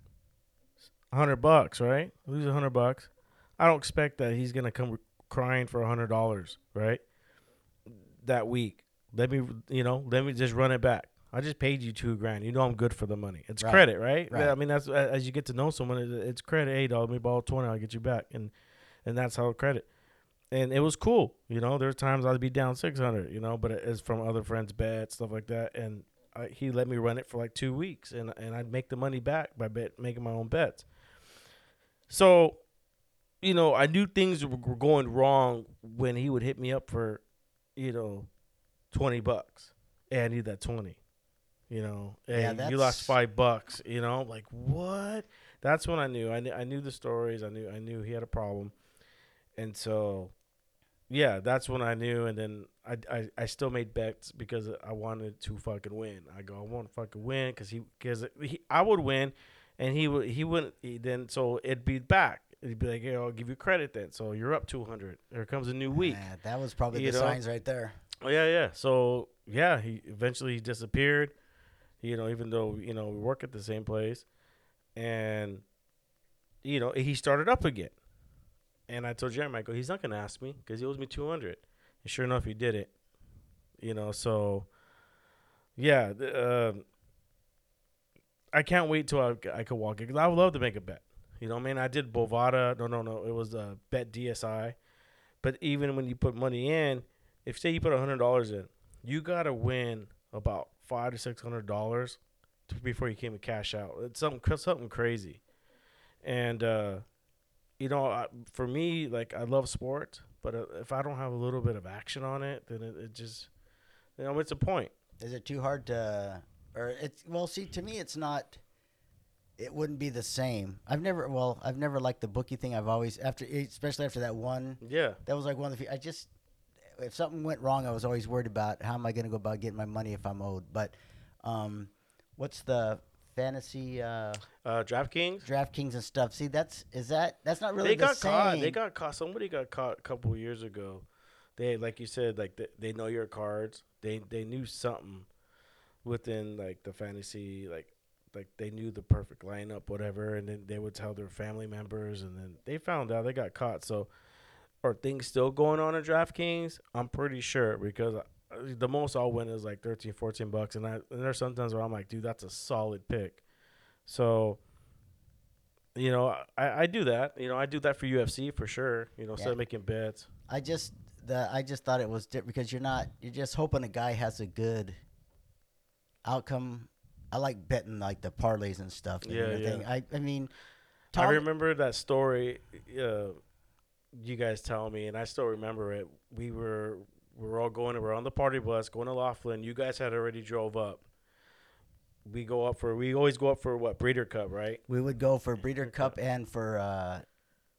a hundred bucks, right? I lose a hundred bucks. I don't expect that he's gonna come crying for a hundred dollars, right? That week. Let me, you know, let me just run it back. I just paid you two grand. You know I'm good for the money. It's
Right.
credit, right?
Right.
I mean, that's as you get to know someone, it's credit. Hey, dog, let me borrow twenty. I'll get you back, and and that's how credit. And it was cool, you know. There's times I'd be down six hundred, you know, but it's from other friends' bets, stuff like that. And I, he let me run it for like two weeks, and and I'd make the money back by bet making my own bets. So, you know, I knew things were going wrong when he would hit me up for, you know, twenty bucks. Hey, I need that twenty. You know, hey,
Yeah,
you lost five bucks. You know, like what? That's when I knew. I knew. I knew the stories. I knew. I knew he had a problem, and so, yeah, that's when I knew. And then I, I, I still made bets because I wanted to fucking win. I go, I want to fucking win because he, because he, I would win, and he would, he wouldn't. He, then so it'd be back. It'd be like, hey, I'll give you credit then. So you're up two hundred. Here comes a new week.
Yeah, that was probably
You
the
know?
signs right there.
Oh yeah, yeah. So yeah, he eventually he disappeared. You know, even though you know we work at the same place, and you know he started up again. And I told Jeremy, I go, he's not gonna ask me because he owes me two hundred. And sure enough, he did it. You know, so yeah, um I can't wait till I, I could walk it because I would love to make a bet. You know, what I mean, I did Bovada. No, no, no. It was uh, Bet DSI, But even when you put money in, if say you put a hundred dollars in, you gotta win about five to six hundred dollars before you came to cash out. It's something something crazy, and uh, you know, I, for me, like I love sports, but uh, if I don't have a little bit of action on it, then it, it just, you know, it's a point.
Is it too hard to, or it's well? See, to me, it's not. It wouldn't be the same. I've never, well, I've never liked the bookie thing. I've always after, especially after that one,
Yeah,
that was like one of the. few- I just, if something went wrong, I was always worried about how am I going to go about getting my money if I'm owed. But, um, what's the fantasy uh,
uh, DraftKings.
DraftKings and stuff? See, that's is that that's not really
they
the
got
same.
caught. They got caught. Somebody got caught a couple of years ago. They like you said, like they, they know your cards. They they knew something within like the fantasy, like like they knew the perfect lineup, whatever, and then they would tell their family members, and then they found out they got caught. So, are things still going on at DraftKings? I'm pretty sure because. Uh, The most I'll win is like 13, 14 bucks, and, I, and there's sometimes where I'm like, dude, that's a solid pick. So, you know, I, I do that. You know, I do that for UFC for sure. You know, instead of making bets.
I just the I just thought it was different because you're not you're just hoping a guy has a good outcome. I like betting like the parlays and stuff. and
Yeah,
everything.
yeah.
I I mean,
I remember that story. Uh, you guys tell me, and I still remember it. We were we were all going. We're on the party bus going to Laughlin. You guys had already drove up. We go up for. We always go up for what Breeder Cup, right?
we would go for Breeder Cup and for uh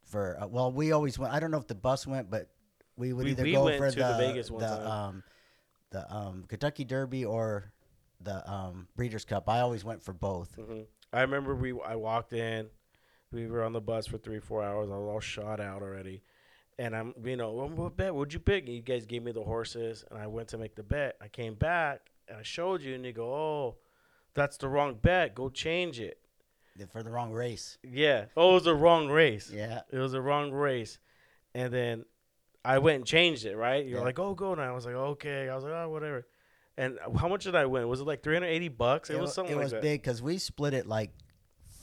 for uh, well we always went. I don't know if the bus went, but we would
We-
either
we
go for the,
the Vegas one
the
time.
um the um Kentucky Derby or the um Breeders' Cup. I always went for both.
hmm I remember we. I walked in. We were on the bus for three, four hours. I was all shot out already. And I'm, you know, well, what bet would you pick? And you guys gave me the horses, and I went to make the bet. I came back and I showed you, and you go, "Oh, that's the wrong bet. Go change it."
For the wrong race.
Yeah. Oh, it was the wrong race.
Yeah.
It was the wrong race, and then I went and changed it. Right? You're
Yeah.
like, "Oh, go now." I was like, "Okay." I was like, "Oh, whatever." And how much did I win? Was it like 380 bucks? It, was
wa-
something
It
like
was
that.
big because we split it like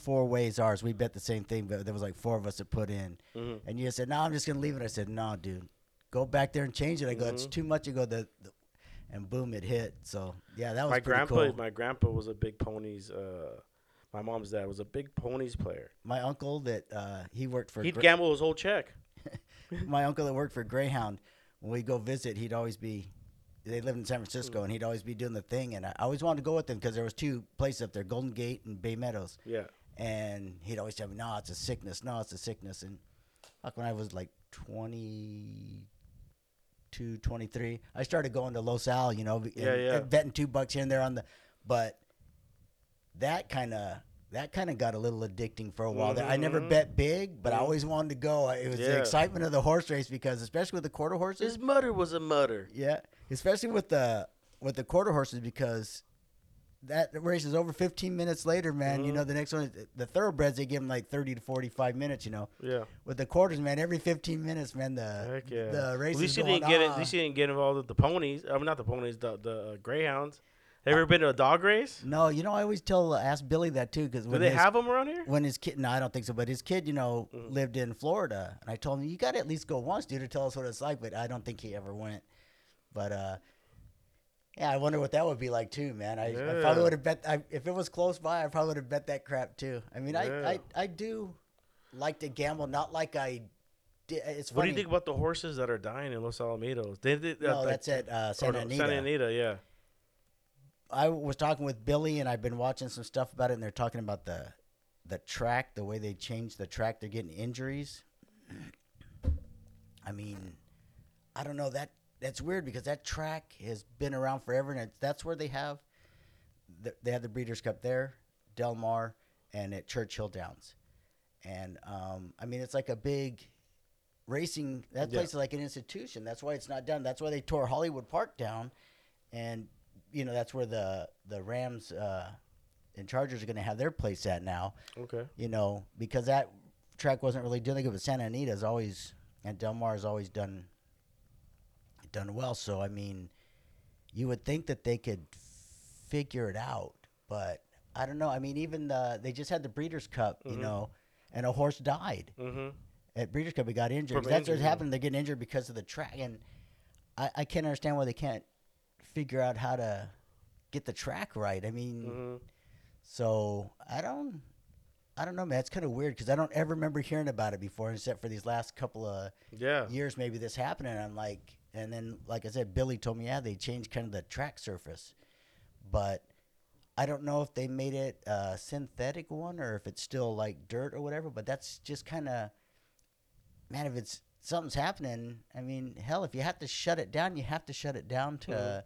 four ways. Ours, we bet the same thing, but there was like four of us that put in.
Mhm.
And you said, "No, I'm just gonna leave it." I said, "No, dude, go back there and change it." I go, "It's
Mhm.
too much." I go, the, the and boom, it hit. So yeah, that was
my
pretty
grandpa
cool.
my grandpa was a big ponies uh my mom's dad was a big ponies player
My uncle that uh, he worked for
he'd
Gra-
gamble his whole check
my uncle that worked for Greyhound. When we go visit, he'd always be. They lived in San Francisco,
Mm.
and he'd always be doing the thing. And I always wanted to go with them because there was two places up there, Golden Gate and Bay Meadows.
yeah
And he'd always tell me, "No, it's a sickness. No, it's a sickness." And like when I was like 22, 23, I started going to Los Al, you know, and,
Yeah, yeah.
and betting two bucks here and there on the. But that kind of that kind of got a little addicting for a while. there. I never
Mhm.
bet big, but I
Mhm.
always wanted to go. It was the excitement of the horse race because, especially with the quarter horses,
his mutter was a mutter
yeah, especially with the with the quarter horses because that race is over 15 minutes later, man. You
Mhm.
know, the next one, the thoroughbreds, they give them like 30 to 45 minutes. You know,
yeah
with the quarters, man, every 15 minutes, man, the
heck yeah
the race
at least
is
you didn't get it at least you didn't get involved with the ponies i mean not the ponies the the uh, greyhounds have you ever been to a dog race
No, you know, I always tell ask Billy that too because
do they have them around here
when his kid, no, I don't think so, but his kid, you know,
Mhm.
lived in Florida, and I told him you got to at least go once, dude, to tell us what it's like. But I don't think he ever went. But uh, yeah, I wonder what that would be like too, man. I, I probably would have bet I, if it was close by. I probably would have bet that crap too. I mean, I,
Yeah.
I I do like to gamble, not like I. Did. It's
what do you think about the horses that are dying in los alamitos they did
No,
like-
that's at uh, Santa
no,
Anita.
Santa Anita yeah
I was talking with Billy, and I've been watching some stuff about it, and they're talking about the the track, the way they changed the track. They're getting injuries. I mean, I don't know that that's weird because that track has been around forever, and it's, that's where they have the, they have the Breeders' Cup there, Del Mar, and at Churchill Downs, and um, I mean it's like a big racing. That
Yeah.
place is like an institution. That's why it's not done. That's why they tore Hollywood Park down, and you know that's where the the Rams uh, and Chargers are going to have their place at now.
okay
You know because that track wasn't really doing good, but Santa Anita has always and Del Mar has always done done well. So I mean, you would think that they could figure it out, but I don't know. I mean, even the they just had the Breeders' Cup, you
Mhm.
know, and a horse died,
mm-hmm
at Breeders' Cup. He got injured. That's
injury,
what's happening. They're getting injured because of the track, and I, I can't understand why they can't figure out how to get the track right. I mean,
Mhm.
so I don't, I don't know, man. It's kind of weird because I don't ever remember hearing about it before, except for these last couple of
Yeah.
years, maybe this happening. I'm like, and then like I said, Billy told me, yeah, they changed kind of the track surface, but I don't know if they made it a synthetic one or if it's still like dirt or whatever. But that's just kind of, man, if it's something's happening, I mean, hell, if you have to shut it down, you have to shut it down to.
Mhm.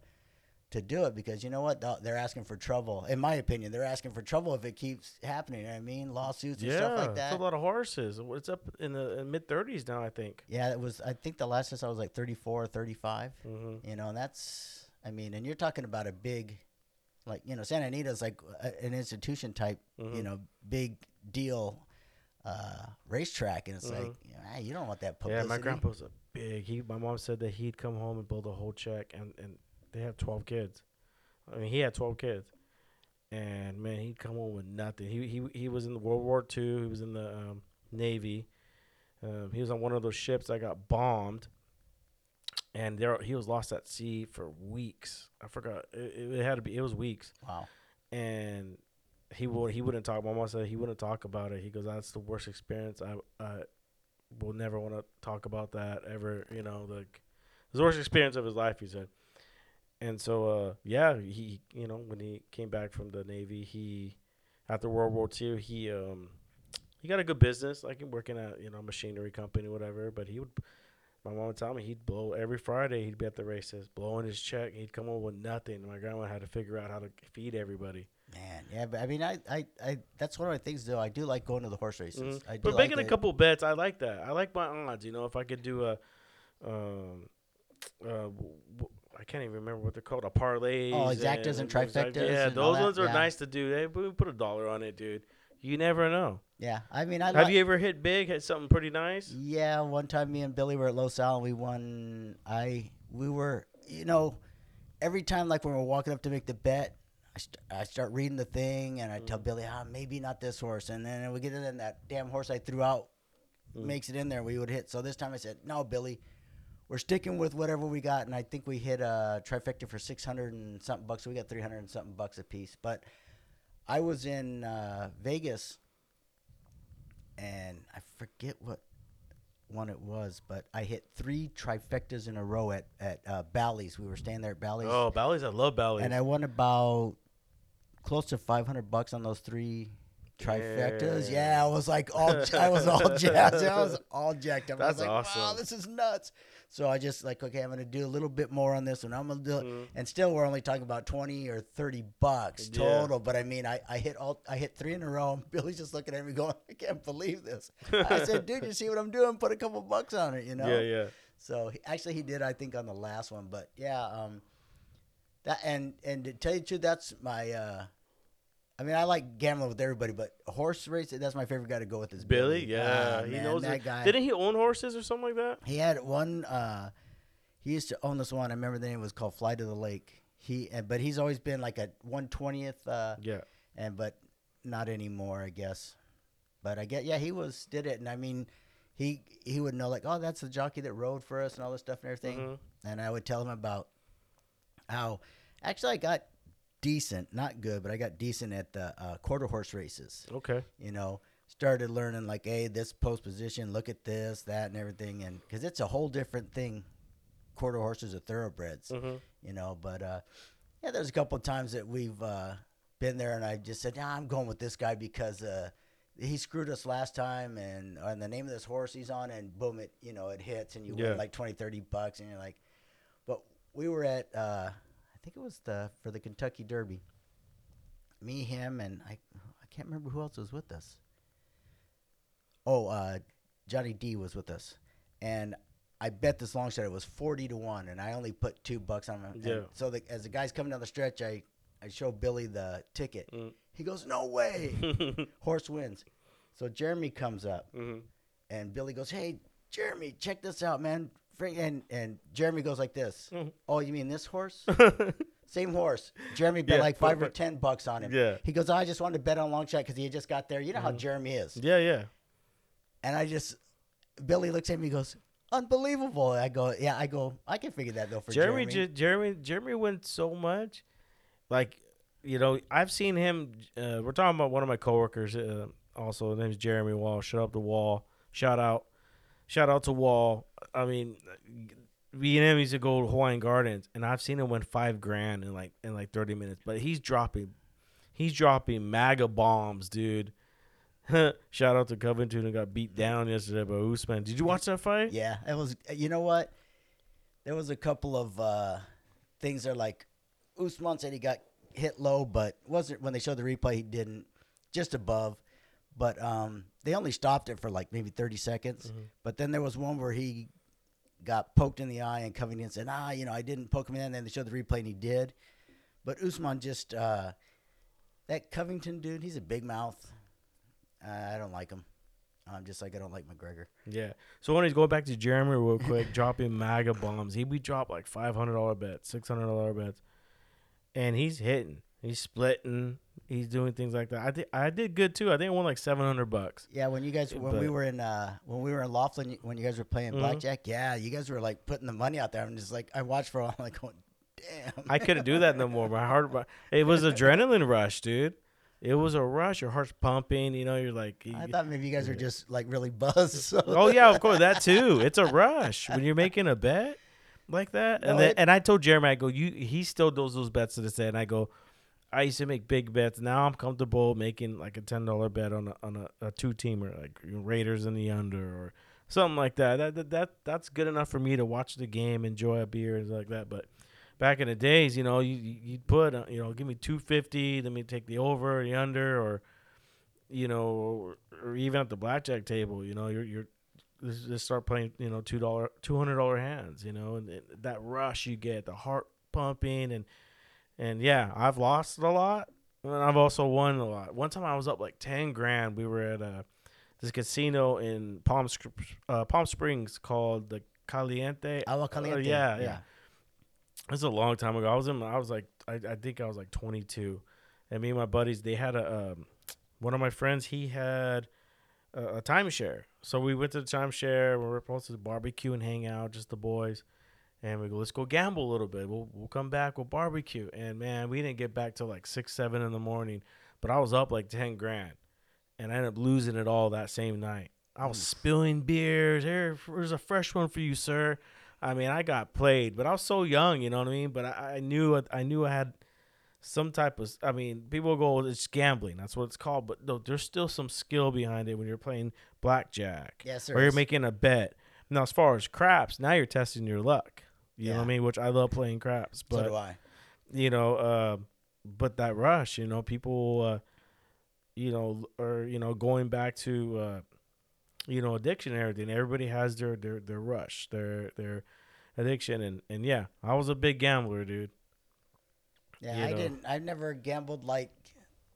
To do it because you know what they're asking for trouble. In my opinion, they're asking for trouble if it keeps happening. You know what I mean, lawsuits and
Yeah.
stuff like
It's
that.
a lot of horses. It's up in the mid 30s now, I think.
Yeah, it was. I think the last time I was like 34 or 35.
hmm
You know, and that's. I mean, and you're talking about a big, like you know, Santa Anita's like a, an institution type.
Mhm.
You know, big deal uh, racetrack, and it's
Mhm.
like you, know, ah, you don't want that publicity.
Yeah, my grandpa's a big. He, my mom said that he'd come home and build a whole check, and and they have twelve kids. I mean, he had twelve kids, and man, he'd come home with nothing. He he he was in the World War II. He was in the um, Navy. Um, he was on one of those ships that got bombed, and there he was lost at sea for weeks. I forgot. It, it had to be. It was weeks,
Wow.
and he would he wouldn't talk. My mom said he wouldn't talk about it. He goes, "That's the worst experience. I I will never want to talk about that ever. You know, like the worst experience of his life." He said. And so, uh, yeah, he you know when he came back from the Navy, he after World War II, he um he got a good business, like working at you know a machinery company, whatever. But he would. My mom would tell me he'd blow every Friday. He'd be at the races, blowing his check. He'd come home with nothing. My grandma had to figure out how to feed everybody.
Man, yeah, but I mean, I, I, I that's one of my things though. I do like going to the horse races.
Mhm.
I do
But
like
making a couple bets, I like that. I like my odds. You know, if I could do a, um, uh, w- I can't even remember what they're called, a parlay.
Oh, exactas and trifectas
Yeah,
and
those
that,
ones are
yeah.
nice to do. They we put a dollar on it, dude. You never know.
Yeah, I mean, I
Have
like.
you ever hit big? Hit something pretty nice?
Yeah, one time me and Billy were at Los Al and we won. I we were, you know, every time like when we're walking up to make the bet, I, st- I start reading the thing and I tell Billy, ah, maybe not this horse, and then we get it in that damn horse I threw out
Mm.
makes it in there. We would hit. So this time I said, no, Billy, we're sticking with whatever we got, and I think we hit a trifecta for six hundred and something bucks. So We got three hundred and something bucks a piece, but I was in uh, Vegas, and I forget what one it was, but I hit three trifectas in a row at at uh, Bally's. We were staying there at Bally's,
Oh, Bally's. I love Bally's.
and I won about close to five hundred bucks on those three trifectas.
Yeah.
Yeah, I was like all I was all jazzed. I was all jacked up. I
That's
was like, wow,
awesome.
this is nuts. So I just like, okay, I'm gonna do a little bit more on this one. I'm gonna do it,
Mhm.
and still we're only talking about twenty or thirty bucks
Yeah.
total. But I mean, I, I hit all I hit three in a row. And Billy's just looking at me going, I can't believe this. I said, dude, you see what I'm doing? Put a couple bucks on it, you know.
Yeah, yeah.
So he, actually, he did. I think on the last one, but yeah, um, that and and to tell you the truth, that's my. Uh, I mean, I like gambling with everybody, but horse racing, that's my favorite guy to go with. Is
Billy. Yeah,
Ah,
he
man,
knows
that
it.
guy.
Didn't he own horses or something like that?
He had one. Uh, he used to own this one. I remember the name was called Fly to the Lake. He, and, but he's always been like a one twentieth. Uh,
Yeah.
and but not anymore, I guess. But I get, yeah, he was did it, and I mean, he he would know like, oh, that's the jockey that rode for us and all this stuff and everything.
Mhm.
And I would tell him about how actually I got decent, not good, but I got decent at the uh, quarter horse races.
Okay.
You know, started learning like, hey, this post position, look at this, that, and everything, and because it's a whole different thing. Quarter horses are thoroughbreds
hmm
you know. But uh, yeah, there's a couple of times that we've uh, been there, and I just said, nah, I'm going with this guy because uh, he screwed us last time, and and the name of this horse he's on, and boom, it you know it hits, and you
Yeah.
win like 20, 30 bucks, and you're like, but we were at uh, think it was the for the Kentucky Derby. Me, him, and I I can't remember who else was with us. Oh, uh, Johnny D was with us, and I bet this long shot it was forty to one, and I only put two bucks on him.
Yeah.
So the, as the guy's coming down the stretch, I I show Billy the ticket.
Mm.
He goes, "No way, horse wins." So Jeremy comes up,
hmm
and Billy goes, "Hey, Jeremy, check this out, man." And and Jeremy goes like this.
Mhm.
Oh, you mean this horse? Same horse. Jeremy bet
Yeah,
like five or ten bucks on him.
Yeah.
He goes, "I just wanted to bet on long shot because he had just got there. You know how
Mhm.
Jeremy is."
Yeah, yeah.
and I just Billy looks at me, and goes, "Unbelievable!" I go, "Yeah." I go, "I can figure that though for
Jeremy,
Jeremy."
Jeremy, Jeremy, Jeremy went so much. Like, you know, I've seen him. Uh, we're talking about one of my coworkers. Uh, also, his name's Jeremy Wall. Shout out to Wall. Shout out, shout out to Wall. I mean, him used to go to Hawaiian Gardens, and I've seen him win five grand in like in like thirty minutes. But he's dropping, he's dropping MAGA bombs, dude. Shout out to Covington who got beat down yesterday by Usman. Did you watch that fight?
Yeah, it was. You know what? There was a couple of uh, things that are like Usman said he got hit low, but wasn't when they showed the replay he didn't, just above. But um, they only stopped it for like maybe thirty seconds. But then there was one where he got poked in the eye, and Covington said, "Ah, you know, I didn't poke him in." And then they showed the replay, and he did. But Usman just uh, that Covington dude, he's a big mouth. Uh, I don't like him. I'm just like I don't like McGregor.
Yeah. So when he's going back to Jeremy real quick, dropping MAGA bombs, he we drop like five hundred dollar bets, six hundred dollar bets, and he's hitting, he's splitting, he's doing things like that. I think I did good too. I think I won like seven hundred bucks.
Yeah, when you guys when we were in uh when we were in Laughlin when you guys were playing
Mhm.
blackjack, yeah, you guys were like putting the money out there. I'm just like I watched for a while, like going, damn.
I couldn't do that no more. My heart, it was adrenaline rush, dude. It was a rush. Your heart's pumping. You know, you're like,
I thought maybe you guys were just like really buzzed. So.
oh yeah, of course that too. It's a rush when you're making a bet like that.
No,
and then
it-
and I told Jeremy, I go, you. He still does those bets to this day, and I go, I used to make big bets. Now I'm comfortable making like a ten dollar bet on a on a, a two teamer, like Raiders in the under or something like that. That, that that that's good enough for me to watch the game, enjoy a beer and like that. But back in the days, you know, you you put uh, you know, give me two fifty, let me take the over, the under, or you know, or, or even at the blackjack table, you know, you're you're just start playing, you know, two dollar, two hundred dollar hands, you know, and, and that rush you get, the heart pumping, and and yeah, I've lost a lot, and I've also won a lot. One time I was up like ten grand. We were at a this casino in Palm uh, Palm Springs called the Caliente.
Agua
Uh,
caliente.
yeah, yeah. This is a long time ago. I was in. I was like, I, I think I was like 22, and me and my buddies, they had a. Um, one of my friends, he had a, a timeshare, so we went to the timeshare. We were supposed to barbecue and hang out, just the boys, and we go, let's go gamble a little bit. We'll we'll come back, we'll barbecue, and man, we didn't get back till like six, seven in the morning, but I was up like ten grand, and I ended up losing it all that same night. I was hmm. spilling beers. Here, here's a fresh one for you, sir. I mean, I got played, but I was so young, you know what I mean. But I, I knew I knew I had some type of. I mean, people go, it's gambling. That's what it's called. But no, there's still some skill behind it when you're playing blackjack
Yes,
or you're making a bet. Now, as far as craps, now you're testing your luck. You know what I mean? Which I love playing craps,
So
but
do I.
you know, uh, but that rush, you know, people, uh, you know, or you know, going back to, uh, you know, addiction and everything. Everybody has their their their rush, their their addiction, and and yeah, I was a big gambler, dude.
Yeah,
you
I
know.
didn't. I never gambled like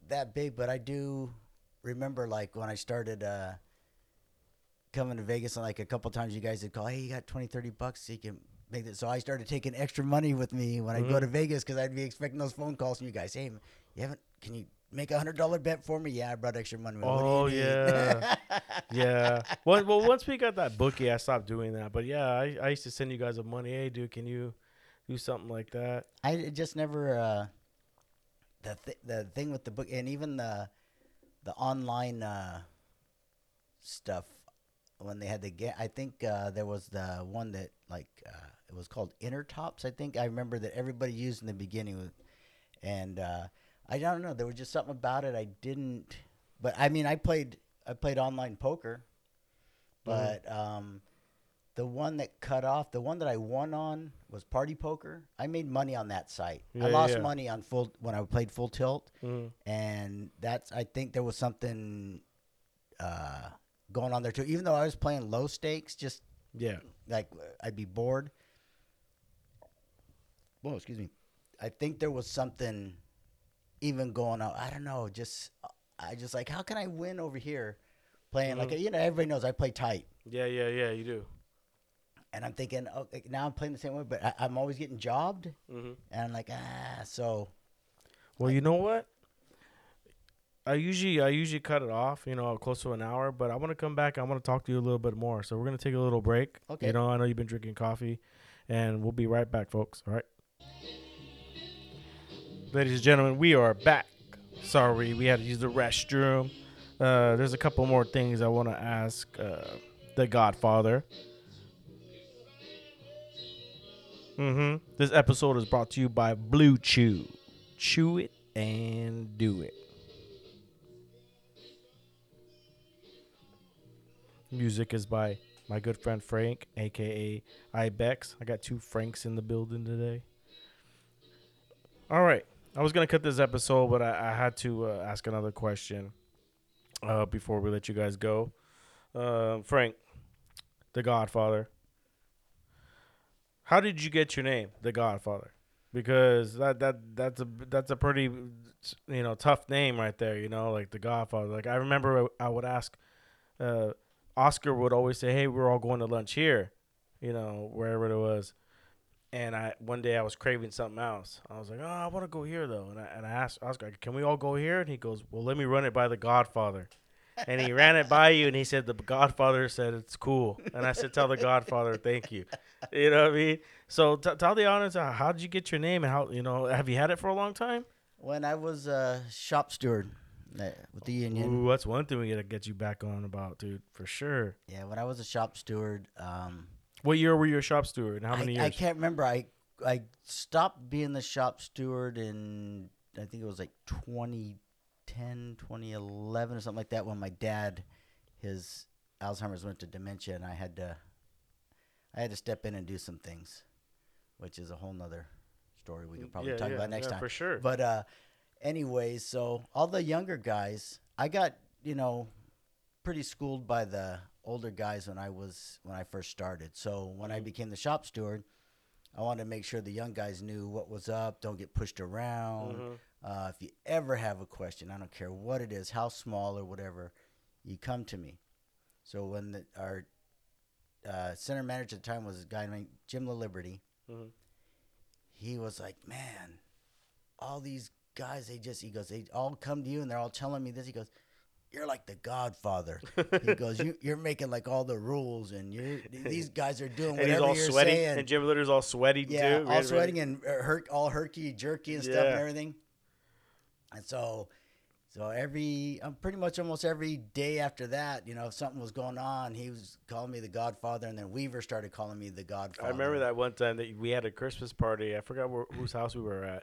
that big, but I do remember like when I started uh, coming to Vegas, and like a couple times you guys would call, "Hey, you got 20, 30 bucks, so you can make it." So I started taking extra money with me when I go to Vegas because I'd be expecting those phone calls from you guys. Hey, you haven't? Can you make a hundred dollar bet for me? Yeah, I brought extra money. What do you
Oh, yeah. Yeah. Well, well, once we got that bookie, I stopped doing that. But yeah, I, I used to send you guys a money. Hey, dude, can you do something like that?
I just never uh, the th- the thing with the book and even the the online uh, stuff when they had the get. I think uh, there was the one that like uh, it was called Intertops. I think I remember that everybody used in the beginning, with, and uh, I don't know. There was just something about it I didn't. But I mean, I played I played online poker, but um, the one that cut off, the one that I won on was Party Poker. I made money on that site.
Yeah,
I lost
yeah.
money on full when I played Full Tilt,
Mm.
and that's I think there was something uh, going on there too. Even though I was playing low stakes, just
Yeah.
like I'd be bored. Whoa, excuse me. I think there was something even going on. I don't know. Just I just like how can I win over here playing like you know everybody knows I play tight.
Yeah, yeah, yeah. You do.
and I'm thinking, oh, like, now I'm playing the same way, but I, I'm always getting jobbed,
Mm-hmm.
and I'm like, ah, so
Well, you know what? I usually I usually cut it off, you know, close to an hour. But I want to come back. I want to talk to you a little bit more. So we're gonna take a little break.
Okay.
You know, I know you've been drinking coffee, and we'll be right back, folks. All right. Ladies and gentlemen, we are back. Sorry, we had to use the restroom. Uh, there's a couple more things I want to ask uh, the Godfather. Mm-hmm. This episode is brought to you by BlueChew. Chew it and do it. Music is by my good friend Frank, aka Ibex. I got two Franks in the building today. All right. I was gonna cut this episode, but I, I had to uh, ask another question uh, before we let you guys go. Uh, Frank, the Godfather. How did you get your name, the Godfather? Because that that that's a that's a pretty you know tough name right there. You know, like the Godfather. Like I remember I would ask, uh, Oscar would always say, "Hey, we're all going to lunch here," you know, wherever it was. And I one day I was craving something else. I was like, "Oh, I want to go here though." And I and I asked Oscar, "Can we all go here?" And he goes, "Well, let me run it by the Godfather." and he ran it by you, and he said the Godfather said it's cool. And I said, "Tell the Godfather, thank you." You know what I mean? So t- tell the audience, uh, how did you get your name, and how you know have you had it for a long time?
When I was a shop steward with the union.
Ooh, that's one thing we gotta get you back on about, dude, for sure.
Yeah, when I was a shop steward. Um,
What year were you a shop steward? How many
I,
years?
I can't remember. I I stopped being the shop steward in I think it was like 2010, 2011 or something like that when my dad his Alzheimer's went to dementia and I had to I had to step in and do some things, which is a whole nother story we could probably
Yeah,
talk
yeah,
about next
yeah,
time.
for sure.
But uh anyways, so all the younger guys, I got, you know, pretty schooled by the older guys when I was when I first started. So when I
Mm-hmm.
became the shop steward, I wanted to make sure the young guys knew what was up, don't get pushed around.
Mhm.
Uh, if you ever have a question, I don't care what it is, how small or whatever, you come to me. So when the, our uh, center manager at the time was a guy named Jim LaLiberty,
Mhm.
he was like, "Man, all these guys, they just," he goes, "they all come to you and they're all telling me this." He goes, "You're like the Godfather." he goes, you, "You're making like all the rules, and you're these guys are doing
and
whatever
he's all
you're
sweaty,
saying."
and Jim Litter's all sweaty
yeah,
too.
all
Ready-
sweating
ready-
and uh, hurt, all herky jerky and stuff and everything. And so, so every, um, pretty much almost every day after that, you know, if something was going on, he was calling me the Godfather, and then Weaver started calling me the Godfather.
I remember that one time that we had a Christmas party. I forgot where, whose house we were at.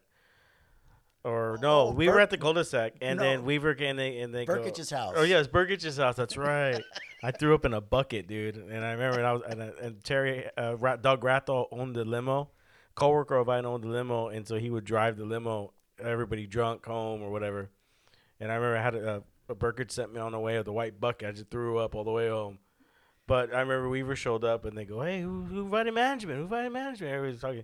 Or no,
Oh,
we were at the cul-de-sac, and then
No.
Weaver came and they, and they go-
Burkich's house.
Oh yes, Burkich's house. That's right. I threw up in a bucket, dude. And I remember, and I was and, uh, and Terry, uh, Doug Ratho owned the limo. Coworker of mine owned the limo, and so he would drive the limo. Everybody drunk home or whatever. And I remember I had a, a Burkich sent me on the way with the white bucket. I just threw up all the way home. But I remember Weaver showed up, and they go, "Hey, who, who invited management? Who invited management?" Everybody's talking.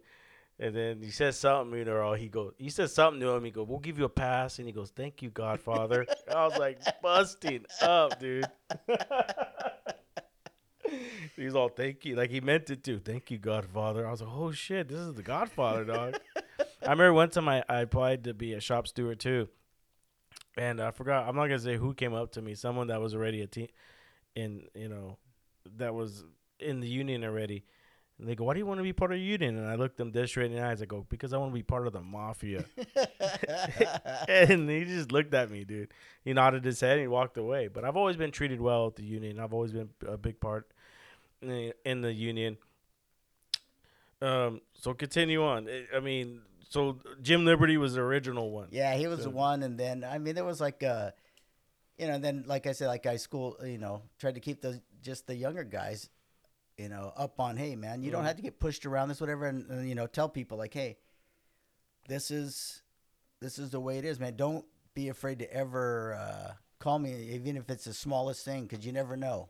And then he says something, you know, or he goes, he says something to him. He goes, "We'll give you a pass," and he goes, "Thank you, Godfather." I was like busting up, dude. He's all thank you, like he meant it too. Thank you, Godfather. I was like, oh shit, this is the Godfather, dog. I remember one time I, I applied to be a shop steward too, and I forgot. I'm not gonna say who came up to me. Someone that was already a team, in you know, that was in the union already. And they go, "Why do you want to be part of the union?" And I looked them dead straight in the eyes. I go, "Because I want to be part of the mafia." and he just looked at me, dude. He nodded his head and he walked away. But I've always been treated well at the union. I've always been a big part in the, in the union. Um, so continue on. I- mean, so Jim Liberty was the original one.
Yeah, he was the
So-
one, and then I mean there was like a, you know, then like I said, like I school, you know, tried to keep the just the younger guys, you know, up on hey man, you don't
Mhm.
have to get pushed around this whatever, and, and you know, tell people like hey, this is this is the way it is, man. Don't be afraid to ever uh, call me, even if it's the smallest thing, because you never know,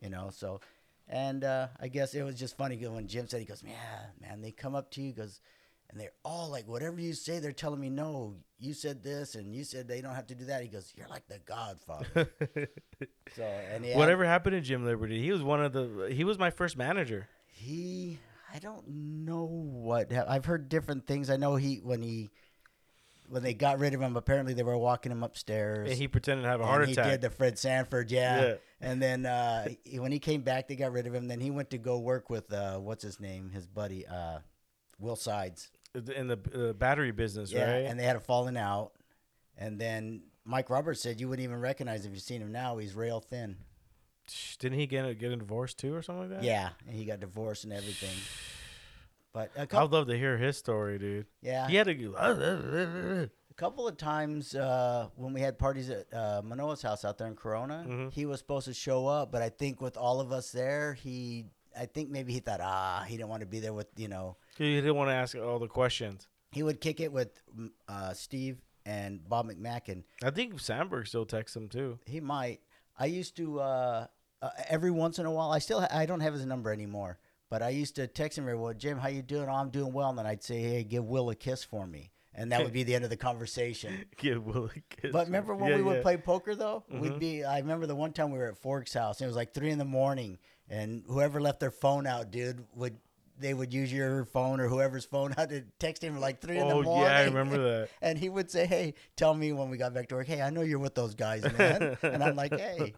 you know. So, and uh, I guess it was just funny when Jim said he goes, man, man, they come up to you, goes and they're all like, whatever you say, they're telling me, no, you said this, and you said they don't have to do that. He goes, you're like the Godfather. so, and he
Whatever happened to Jim Liberty? He was one of the. He was my first manager.
he, I don't know what I've heard different things. I know he when he when they got rid of him, apparently they were walking him upstairs.
And he pretended to have a heart
he
attack.
He did the Fred Sanford, yeah.
Yeah.
And then uh, when he came back, they got rid of him. Then he went to go work with uh, what's his name, his buddy, uh, Will Sides.
In the uh, battery business,
Yeah,
right?
and they had a falling out. And then Mike Roberts said you wouldn't even recognize him if you've seen him now. He's rail thin.
Didn't he get a, get a divorce too, or something like that?
Yeah, and he got divorced and everything. But
I'd love to hear his story, dude.
yeah,
He had to go.
a couple of times uh, when we had parties at uh, Manoa's house out there in Corona,
Mhm.
he was supposed to show up, but I think with all of us there, he, I think maybe he thought, ah, he didn't want to be there with, you know,
He didn't want to ask all the questions.
he would kick it with mm, uh, Steve and Bob McMacken.
I think Sandberg still texts him too.
He might. I used to uh, uh, every once in a while. I still ha- I don't have his number anymore, but I used to text him every well, Jim, how you doing? Oh, I'm doing well. And then I'd say, hey, give Will a kiss for me, and that would be the end of the conversation.
Give Will a kiss.
But remember when
Yeah,
we would
yeah.
play poker though?
Mhm.
We'd be. I remember the one time we were at Fork's house. And it was like three in the morning, and whoever left their phone out, dude, would they would use your phone or whoever's phone out to text him like three in the morning.
Oh
morning.
yeah, I remember that.
And he would say, "Hey, tell me when we got back to work. Hey, I know you're with those guys, man." and I'm like, "Hey,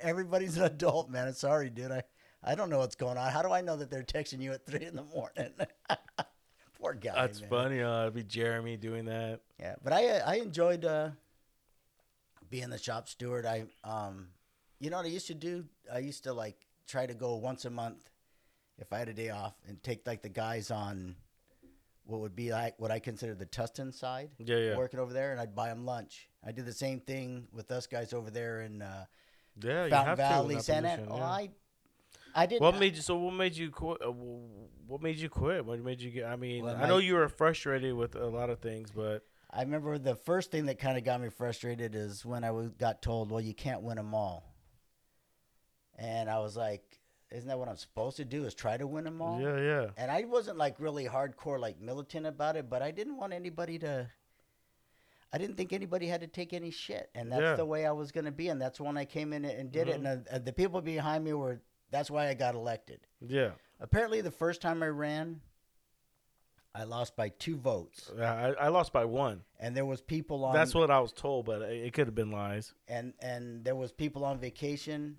everybody's an adult, man. I'm sorry, dude. I I don't know what's going on. How do I know that they're texting you at three in the morning?" Poor guy.
That's
man.
funny. Uh, it'd be Jeremy doing that.
Yeah, but I I enjoyed uh, being the shop steward. I um, you know what I used to do? I used to like try to go once a month if I had a day off and take like the guys on what would be like what I consider the Tustin side,
Yeah, yeah,
working over there, and I'd buy them lunch. I did the same thing with us guys over there in uh,
yeah. You
Fountain
have
Valley, Santa.
position,
Oh. I I did.
What made you? So what made you quit? Uh, what made you quit? What made you get? I mean,
Well,
I know
my-
you were frustrated with a lot of things, but
I remember the first thing that kind of got me frustrated is when I was, got told, "Well, you can't win them all," and I was like, "Isn't that what I'm supposed to do? Is try to win them all?"
yeah, yeah,
And I wasn't like really hardcore, like militant about it, but I didn't want anybody to. I didn't think anybody had to take any shit, and that's
Yeah.
the way I was going to be, and that's when I came in and did it. And uh, the people behind me were. That's why I got elected.
yeah.
Apparently, the first time I ran, I lost by two votes,
I, I lost by one.
and there was people on.
That's what I was told, but it could have been lies.
and and there was people on vacation,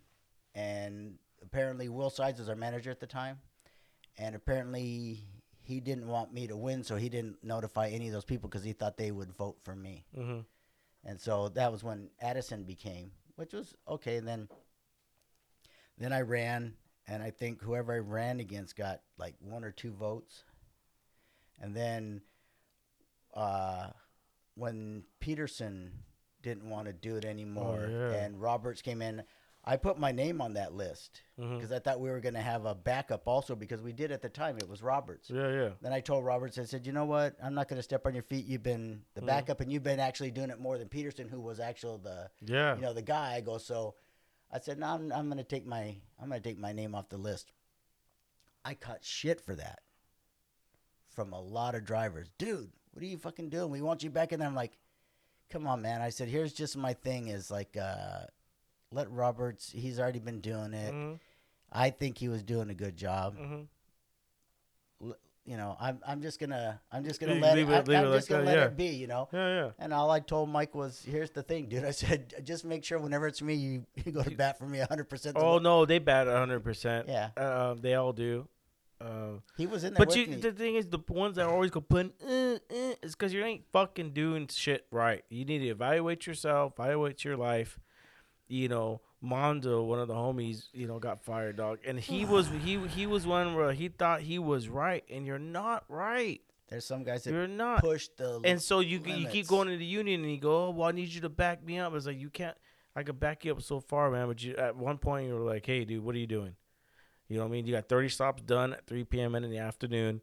and apparently Will Sides was our manager at the time, and apparently he didn't want me to win, so he didn't notify any of those people because he thought they would vote for me,
hmm
and so that was when Addison became, which was okay. And then then I ran, and I think whoever I ran against got like one or two votes, and then uh, when Peterson didn't want to do it anymore,
yeah.
and Roberts came in, I put my name on that list because I thought we were going to have a backup also because we did at the time. It was Roberts.
Yeah, yeah.
Then I told Roberts, I said, you know what? I'm not going to step on your feet. You've been the
Mhm.
backup, and you've been actually doing it more than Peterson, who was actually the
Yeah.
you know the guy. I go, so I said, no, I'm, I'm going to take my I'm going to take my name off the list. I caught shit for that from a lot of drivers. Dude, what are you fucking doing? We want you back in there. I'm like, come on, man. I said, here's just my thing is like, uh, let Roberts. He's already been doing it.
hmm
I think he was doing a good job.
hmm
You know, I'm I'm just gonna I'm just gonna
Leave-
let
leave
it,
it-
I'm
it
just gonna let
yeah.
it be. You know.
Yeah, yeah.
And all I told Mike was, "Here's the thing, dude." I said, "Just make sure whenever it's me, you, you go to bat for me 100." percent
Oh no, they bat hundred percent.
yeah,
Um, they all do. Um,
he was in there
but you,
me.
the thing is, the ones that always go put, uh, uh, is because you ain't fucking doing shit right. You need to evaluate yourself, evaluate your life. You know, Mondo, one of the homies, you know, got fired, dog, and he was he he was one where he thought he was right, and you're not right.
There's some guys that
You're not.
push the
And so you you keep going to the union, and you go, oh, well, I need you to back me up. It's like you can't. I could back you up so far, man. But you at one point you were like, hey, dude, what are you doing? You know what I mean? You got 30 stops done at 3 p.m. in the afternoon.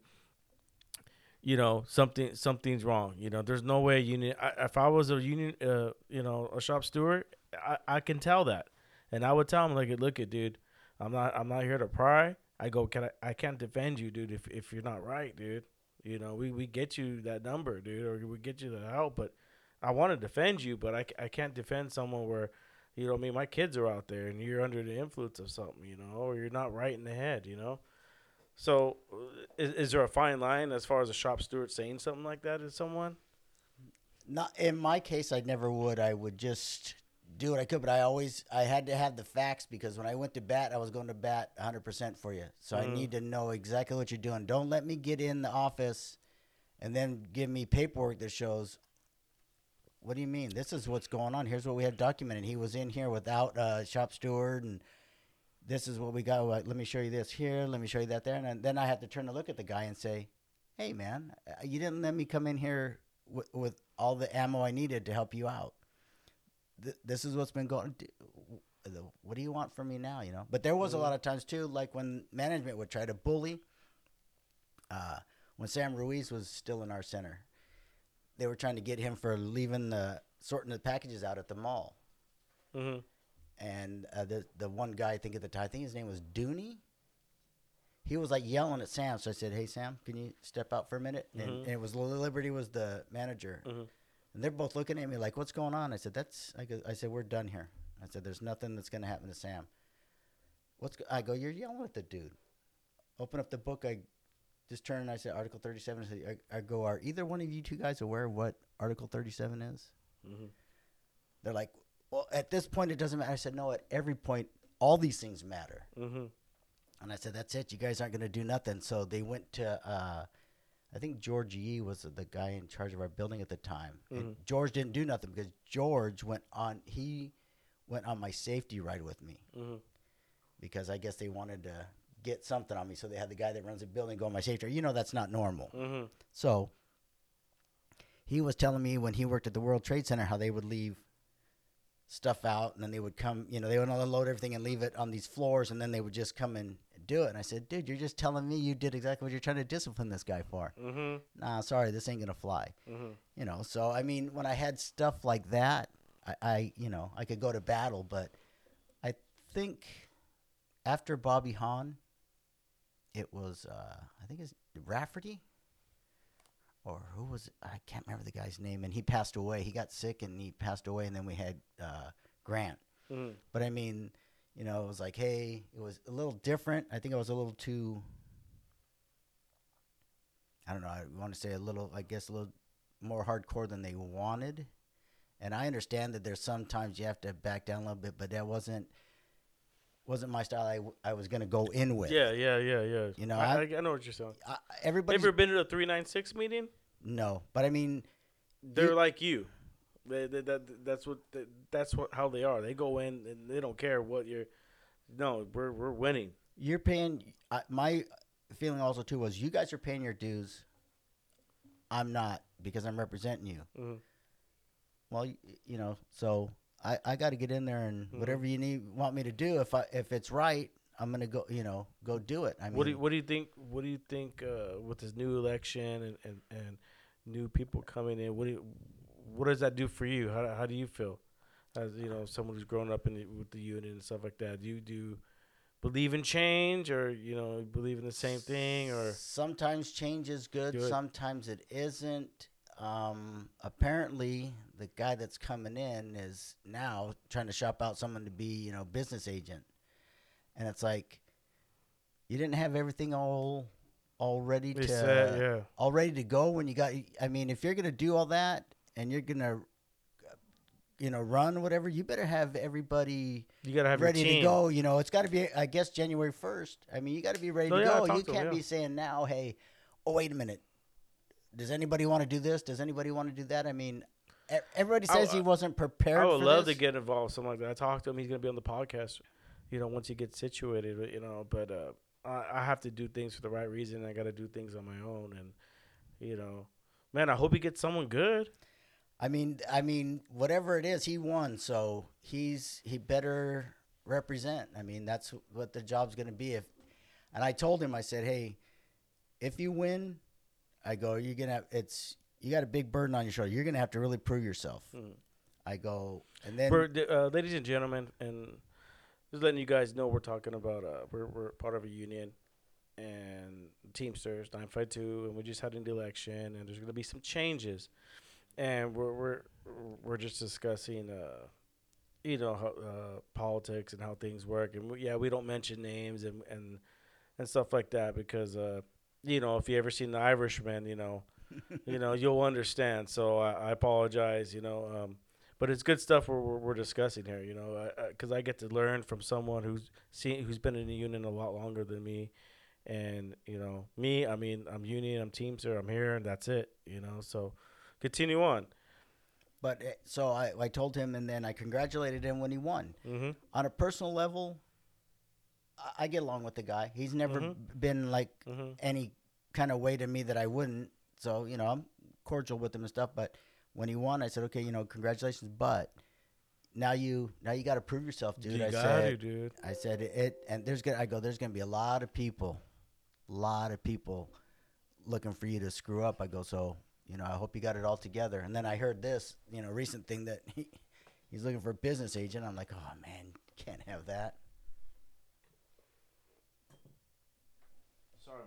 You know something something's wrong. You know there's no way union. I, if I was a union, uh, you know, a shop steward, I, I can tell that, and I would tell him like, look, it, dude, I'm not I'm not here to pry. I go, can I? I can't defend you, dude. If if you're not right, dude. You know, we, we get you that number, dude, or we get you the help, but I want to defend you, but I I can't defend someone where, you know, I mean, my kids are out there and you're under the influence of something, you know, or you're not right in the head, you know. So, is, is there a fine line as far as a shop steward saying something like that to someone?
Not in my case, I never would. I would just do what I could, but I always I had to have the facts because when I went to bat, I was going to bat 100% for you. So I
Mhm.
need to know exactly what you're doing. Don't let me get in the office and then give me paperwork that shows what do you mean? This is what's going on. Here's what we had documented. He was in here without a shop steward and this is what we got. Let me show you this here. Let me show you that there. And then I had to turn to look at the guy and say, "Hey, man, uh, you didn't let me come in here with, with all the ammo I needed to help you out. Th- this is what's been going. What do you want from me now? You know." But there was a lot of times too, like when management would try to bully. Uh, when Sam Ruiz was still in our center, they were trying to get him for leaving the sorting the packages out at the mall
Mm-hmm.
and uh, the the one guy I think at the time I think his name was Dooney. He was like yelling at Sam, so I said, "Hey Sam, can you step out for a minute?" And,
Mhm.
and it was Liberty was the manager,
Mhm.
And they're both looking at me like, "What's going on?" I said, "That's," I, go, I said, "We're done here." I said, "There's nothing that's gonna happen to Sam." What's go-? I go? You're yelling at the dude. Open up the book. I just turn and I said, Article 37. I, said, I, I go, "Are either one of you two guys aware of what Article 37 is?"
Mm-hmm.
They're like, well, at this point, it doesn't matter. I said, no, at every point, all these things matter.
Mm-hmm.
And I said, that's it. You guys aren't going to do nothing. So they went to, uh, I think George Yee was the guy in charge of our building at the time. And
Mhm.
George didn't do nothing because George went on, he went on my safety ride with me
Mm-hmm.
because I guess they wanted to get something on me. So they had the guy that runs the building go on my safety ride. You know, that's not normal.
Mm-hmm.
So he was telling me when he worked at the World Trade Center how they would leave stuff out and then they would come, you know, they would unload everything and leave it on these floors and then they would just come and do it. And I said, dude, you're just telling me you did exactly what you're trying to discipline this guy for.
Mm-hmm.
Nah, sorry, this ain't gonna fly.
Mm-hmm.
You know, so I mean, when I had stuff like that, I, I you know, I could go to battle, but I think after Bobby Hahn, it was uh, I think it's Rafferty or who was it? I can't remember the guy's name, and he passed away. He got sick and he passed away, and then we had uh, Grant.
Mm-hmm.
But I mean, you know, it was like, hey, it was a little different. I think I was a little too. I don't know. I want to say a little. I guess a little more hardcore than they wanted. And I understand that there's sometimes you have to back down a little bit, but that wasn't wasn't my style. I, w- I was gonna go in with.
Yeah, yeah, yeah, yeah.
You know,
I,
I-
I, know what you're saying.
Everybody.
Ever been to a three nine six meeting?
no, but I mean,
They're
You-
like you. They, they, that, that's what they, that's what how they are. They go in and they don't care what you're. No, we're we're winning.
you're paying. I, my feeling also too was you guys are paying your dues. I'm not because I'm representing you.
Mhm.
Well, you, you know, so I, I got to get in there and
Mhm.
whatever you need want me to do. If I if it's right, I'm gonna go. You know, go do it. I mean,
what do you, what do you think? What do you think uh, with this new election and, and, and new people coming in? What do you, what does that do for you? How how do you feel? As you know, someone who's grown up in the, with the union and stuff like that. Do you do believe in change, or you know, believe in the same thing, or
sometimes change is good,
Good.
sometimes it isn't. Um, apparently, the guy that's coming in is now trying to shop out someone to be, you know, business agent, and it's like you didn't have everything all all ready to
said, yeah,
all ready to go when you got. I mean, if you're gonna do all that and you're gonna, you know, run whatever, you better have everybody
you gotta have
ready to go. You know, it's got to be, I guess, January first. I mean, you got to be ready to
yeah,
go. You
to
can't
yeah.
be saying now, hey, oh wait a minute, does anybody want to do this? Does anybody want to do that? I mean, everybody
I-
says he wasn't prepared.
I would love
this.
to get involved something like that. I talked to him. He's gonna be on the podcast. You know, once he gets situated, you know. But uh, I, I have to do things for the right reason. I got to do things on my own, and you know, man, I hope he gets someone good.
I mean, I mean, whatever it is, he won, so he's he better represent. I mean, that's what the job's going to be. If, and I told him, I said, hey, if you win, I go, you're gonna have it's you got a big burden on your shoulder. You're gonna have to really prove yourself.
Mm.
I go, and then
uh, ladies and gentlemen, and just letting you guys know, we're talking about uh, we're we're part of a union and Teamsters nine five two, and we just had an election, and there's gonna be some changes, and we're we're we're just discussing, uh, you know, how, uh, politics and how things work, and we, yeah, we don't mention names and and and stuff like that because, uh, you know, if you ever seen The Irishman, you know, you know, you'll understand. So I, I apologize. You know, um, but it's good stuff we're, we're, we're discussing here. You know, because I, I, get to learn from someone who's seen who's been in the union a lot longer than me, and you know, me. I mean, I'm union, I'm Teamster, I'm here, and that's it. You know, so continue on.
But eh, so I, I told him, and then I congratulated him when he won.
Mm-hmm.
On a personal level, I, I get along with the guy. He's never
Mhm.
been like
Mm-hmm.
any kind of way to me that I wouldn't. So you know, I'm cordial with him and stuff. But when he won, I said, okay, you know, congratulations. But now you now you got to prove yourself, dude.
you
I
got
said,
dude.
I said it, and there's gonna. I go. There's gonna be a lot of people, a lot of people, looking for you to screw up. I go. So you know, I hope you got it all together. And then I heard this, you know, recent thing that he, he's looking for a business agent. I'm like, oh man, can't have that.
Sorry,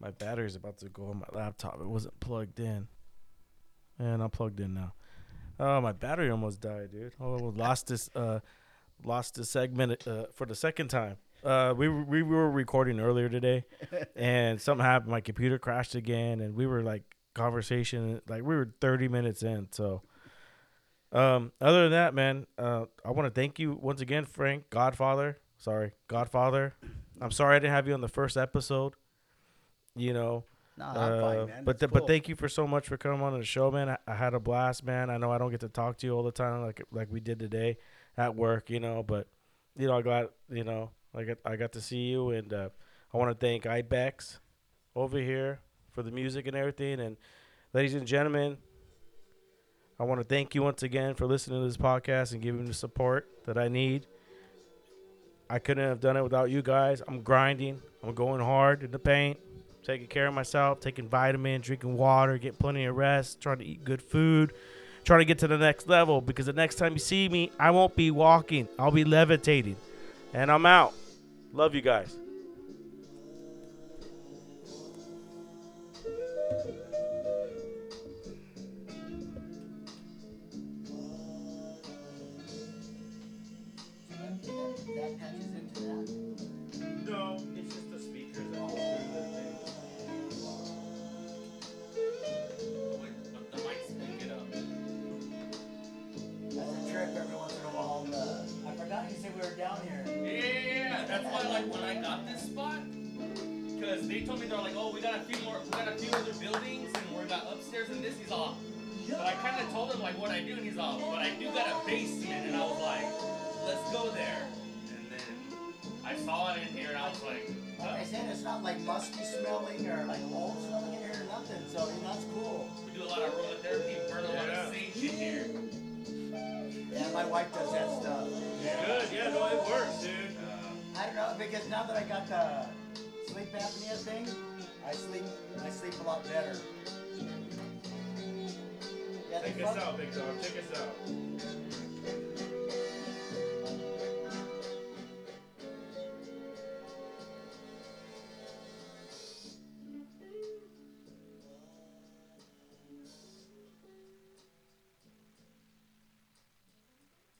my battery's about to go on my laptop. It wasn't plugged in, and I'm plugged in now. Oh, my battery almost died, dude. Oh, lost this. Uh, lost this segment uh, for the second time. Uh, we we were recording earlier today, and something happened. My computer crashed again, and we were like conversation like we were 30 minutes in. So, um, other than that, man, uh, I want to thank you once again, Frank Godfather. Sorry, Godfather. I'm sorry I didn't have you on the first episode. You know,
No,
uh,
fine,
but th- but thank you for so much for coming on the show, man. I, I had a blast, man. I know I don't get to talk to you all the time like like we did today at work, you know, but you know I got you know I got I got to see you, and uh, I want to thank Ibex over here for the music and everything, and ladies and gentlemen. I want to thank you once again for listening to this podcast and giving the support that I need. I couldn't have done it without you guys. I'm grinding. I'm going hard in the paint taking care of myself, taking vitamins, drinking water, getting plenty of rest, trying to eat good food, trying to get to the next level because the next time you see me, I won't be walking, I'll be levitating. And I'm out. Love you guys. Dog. Take us out.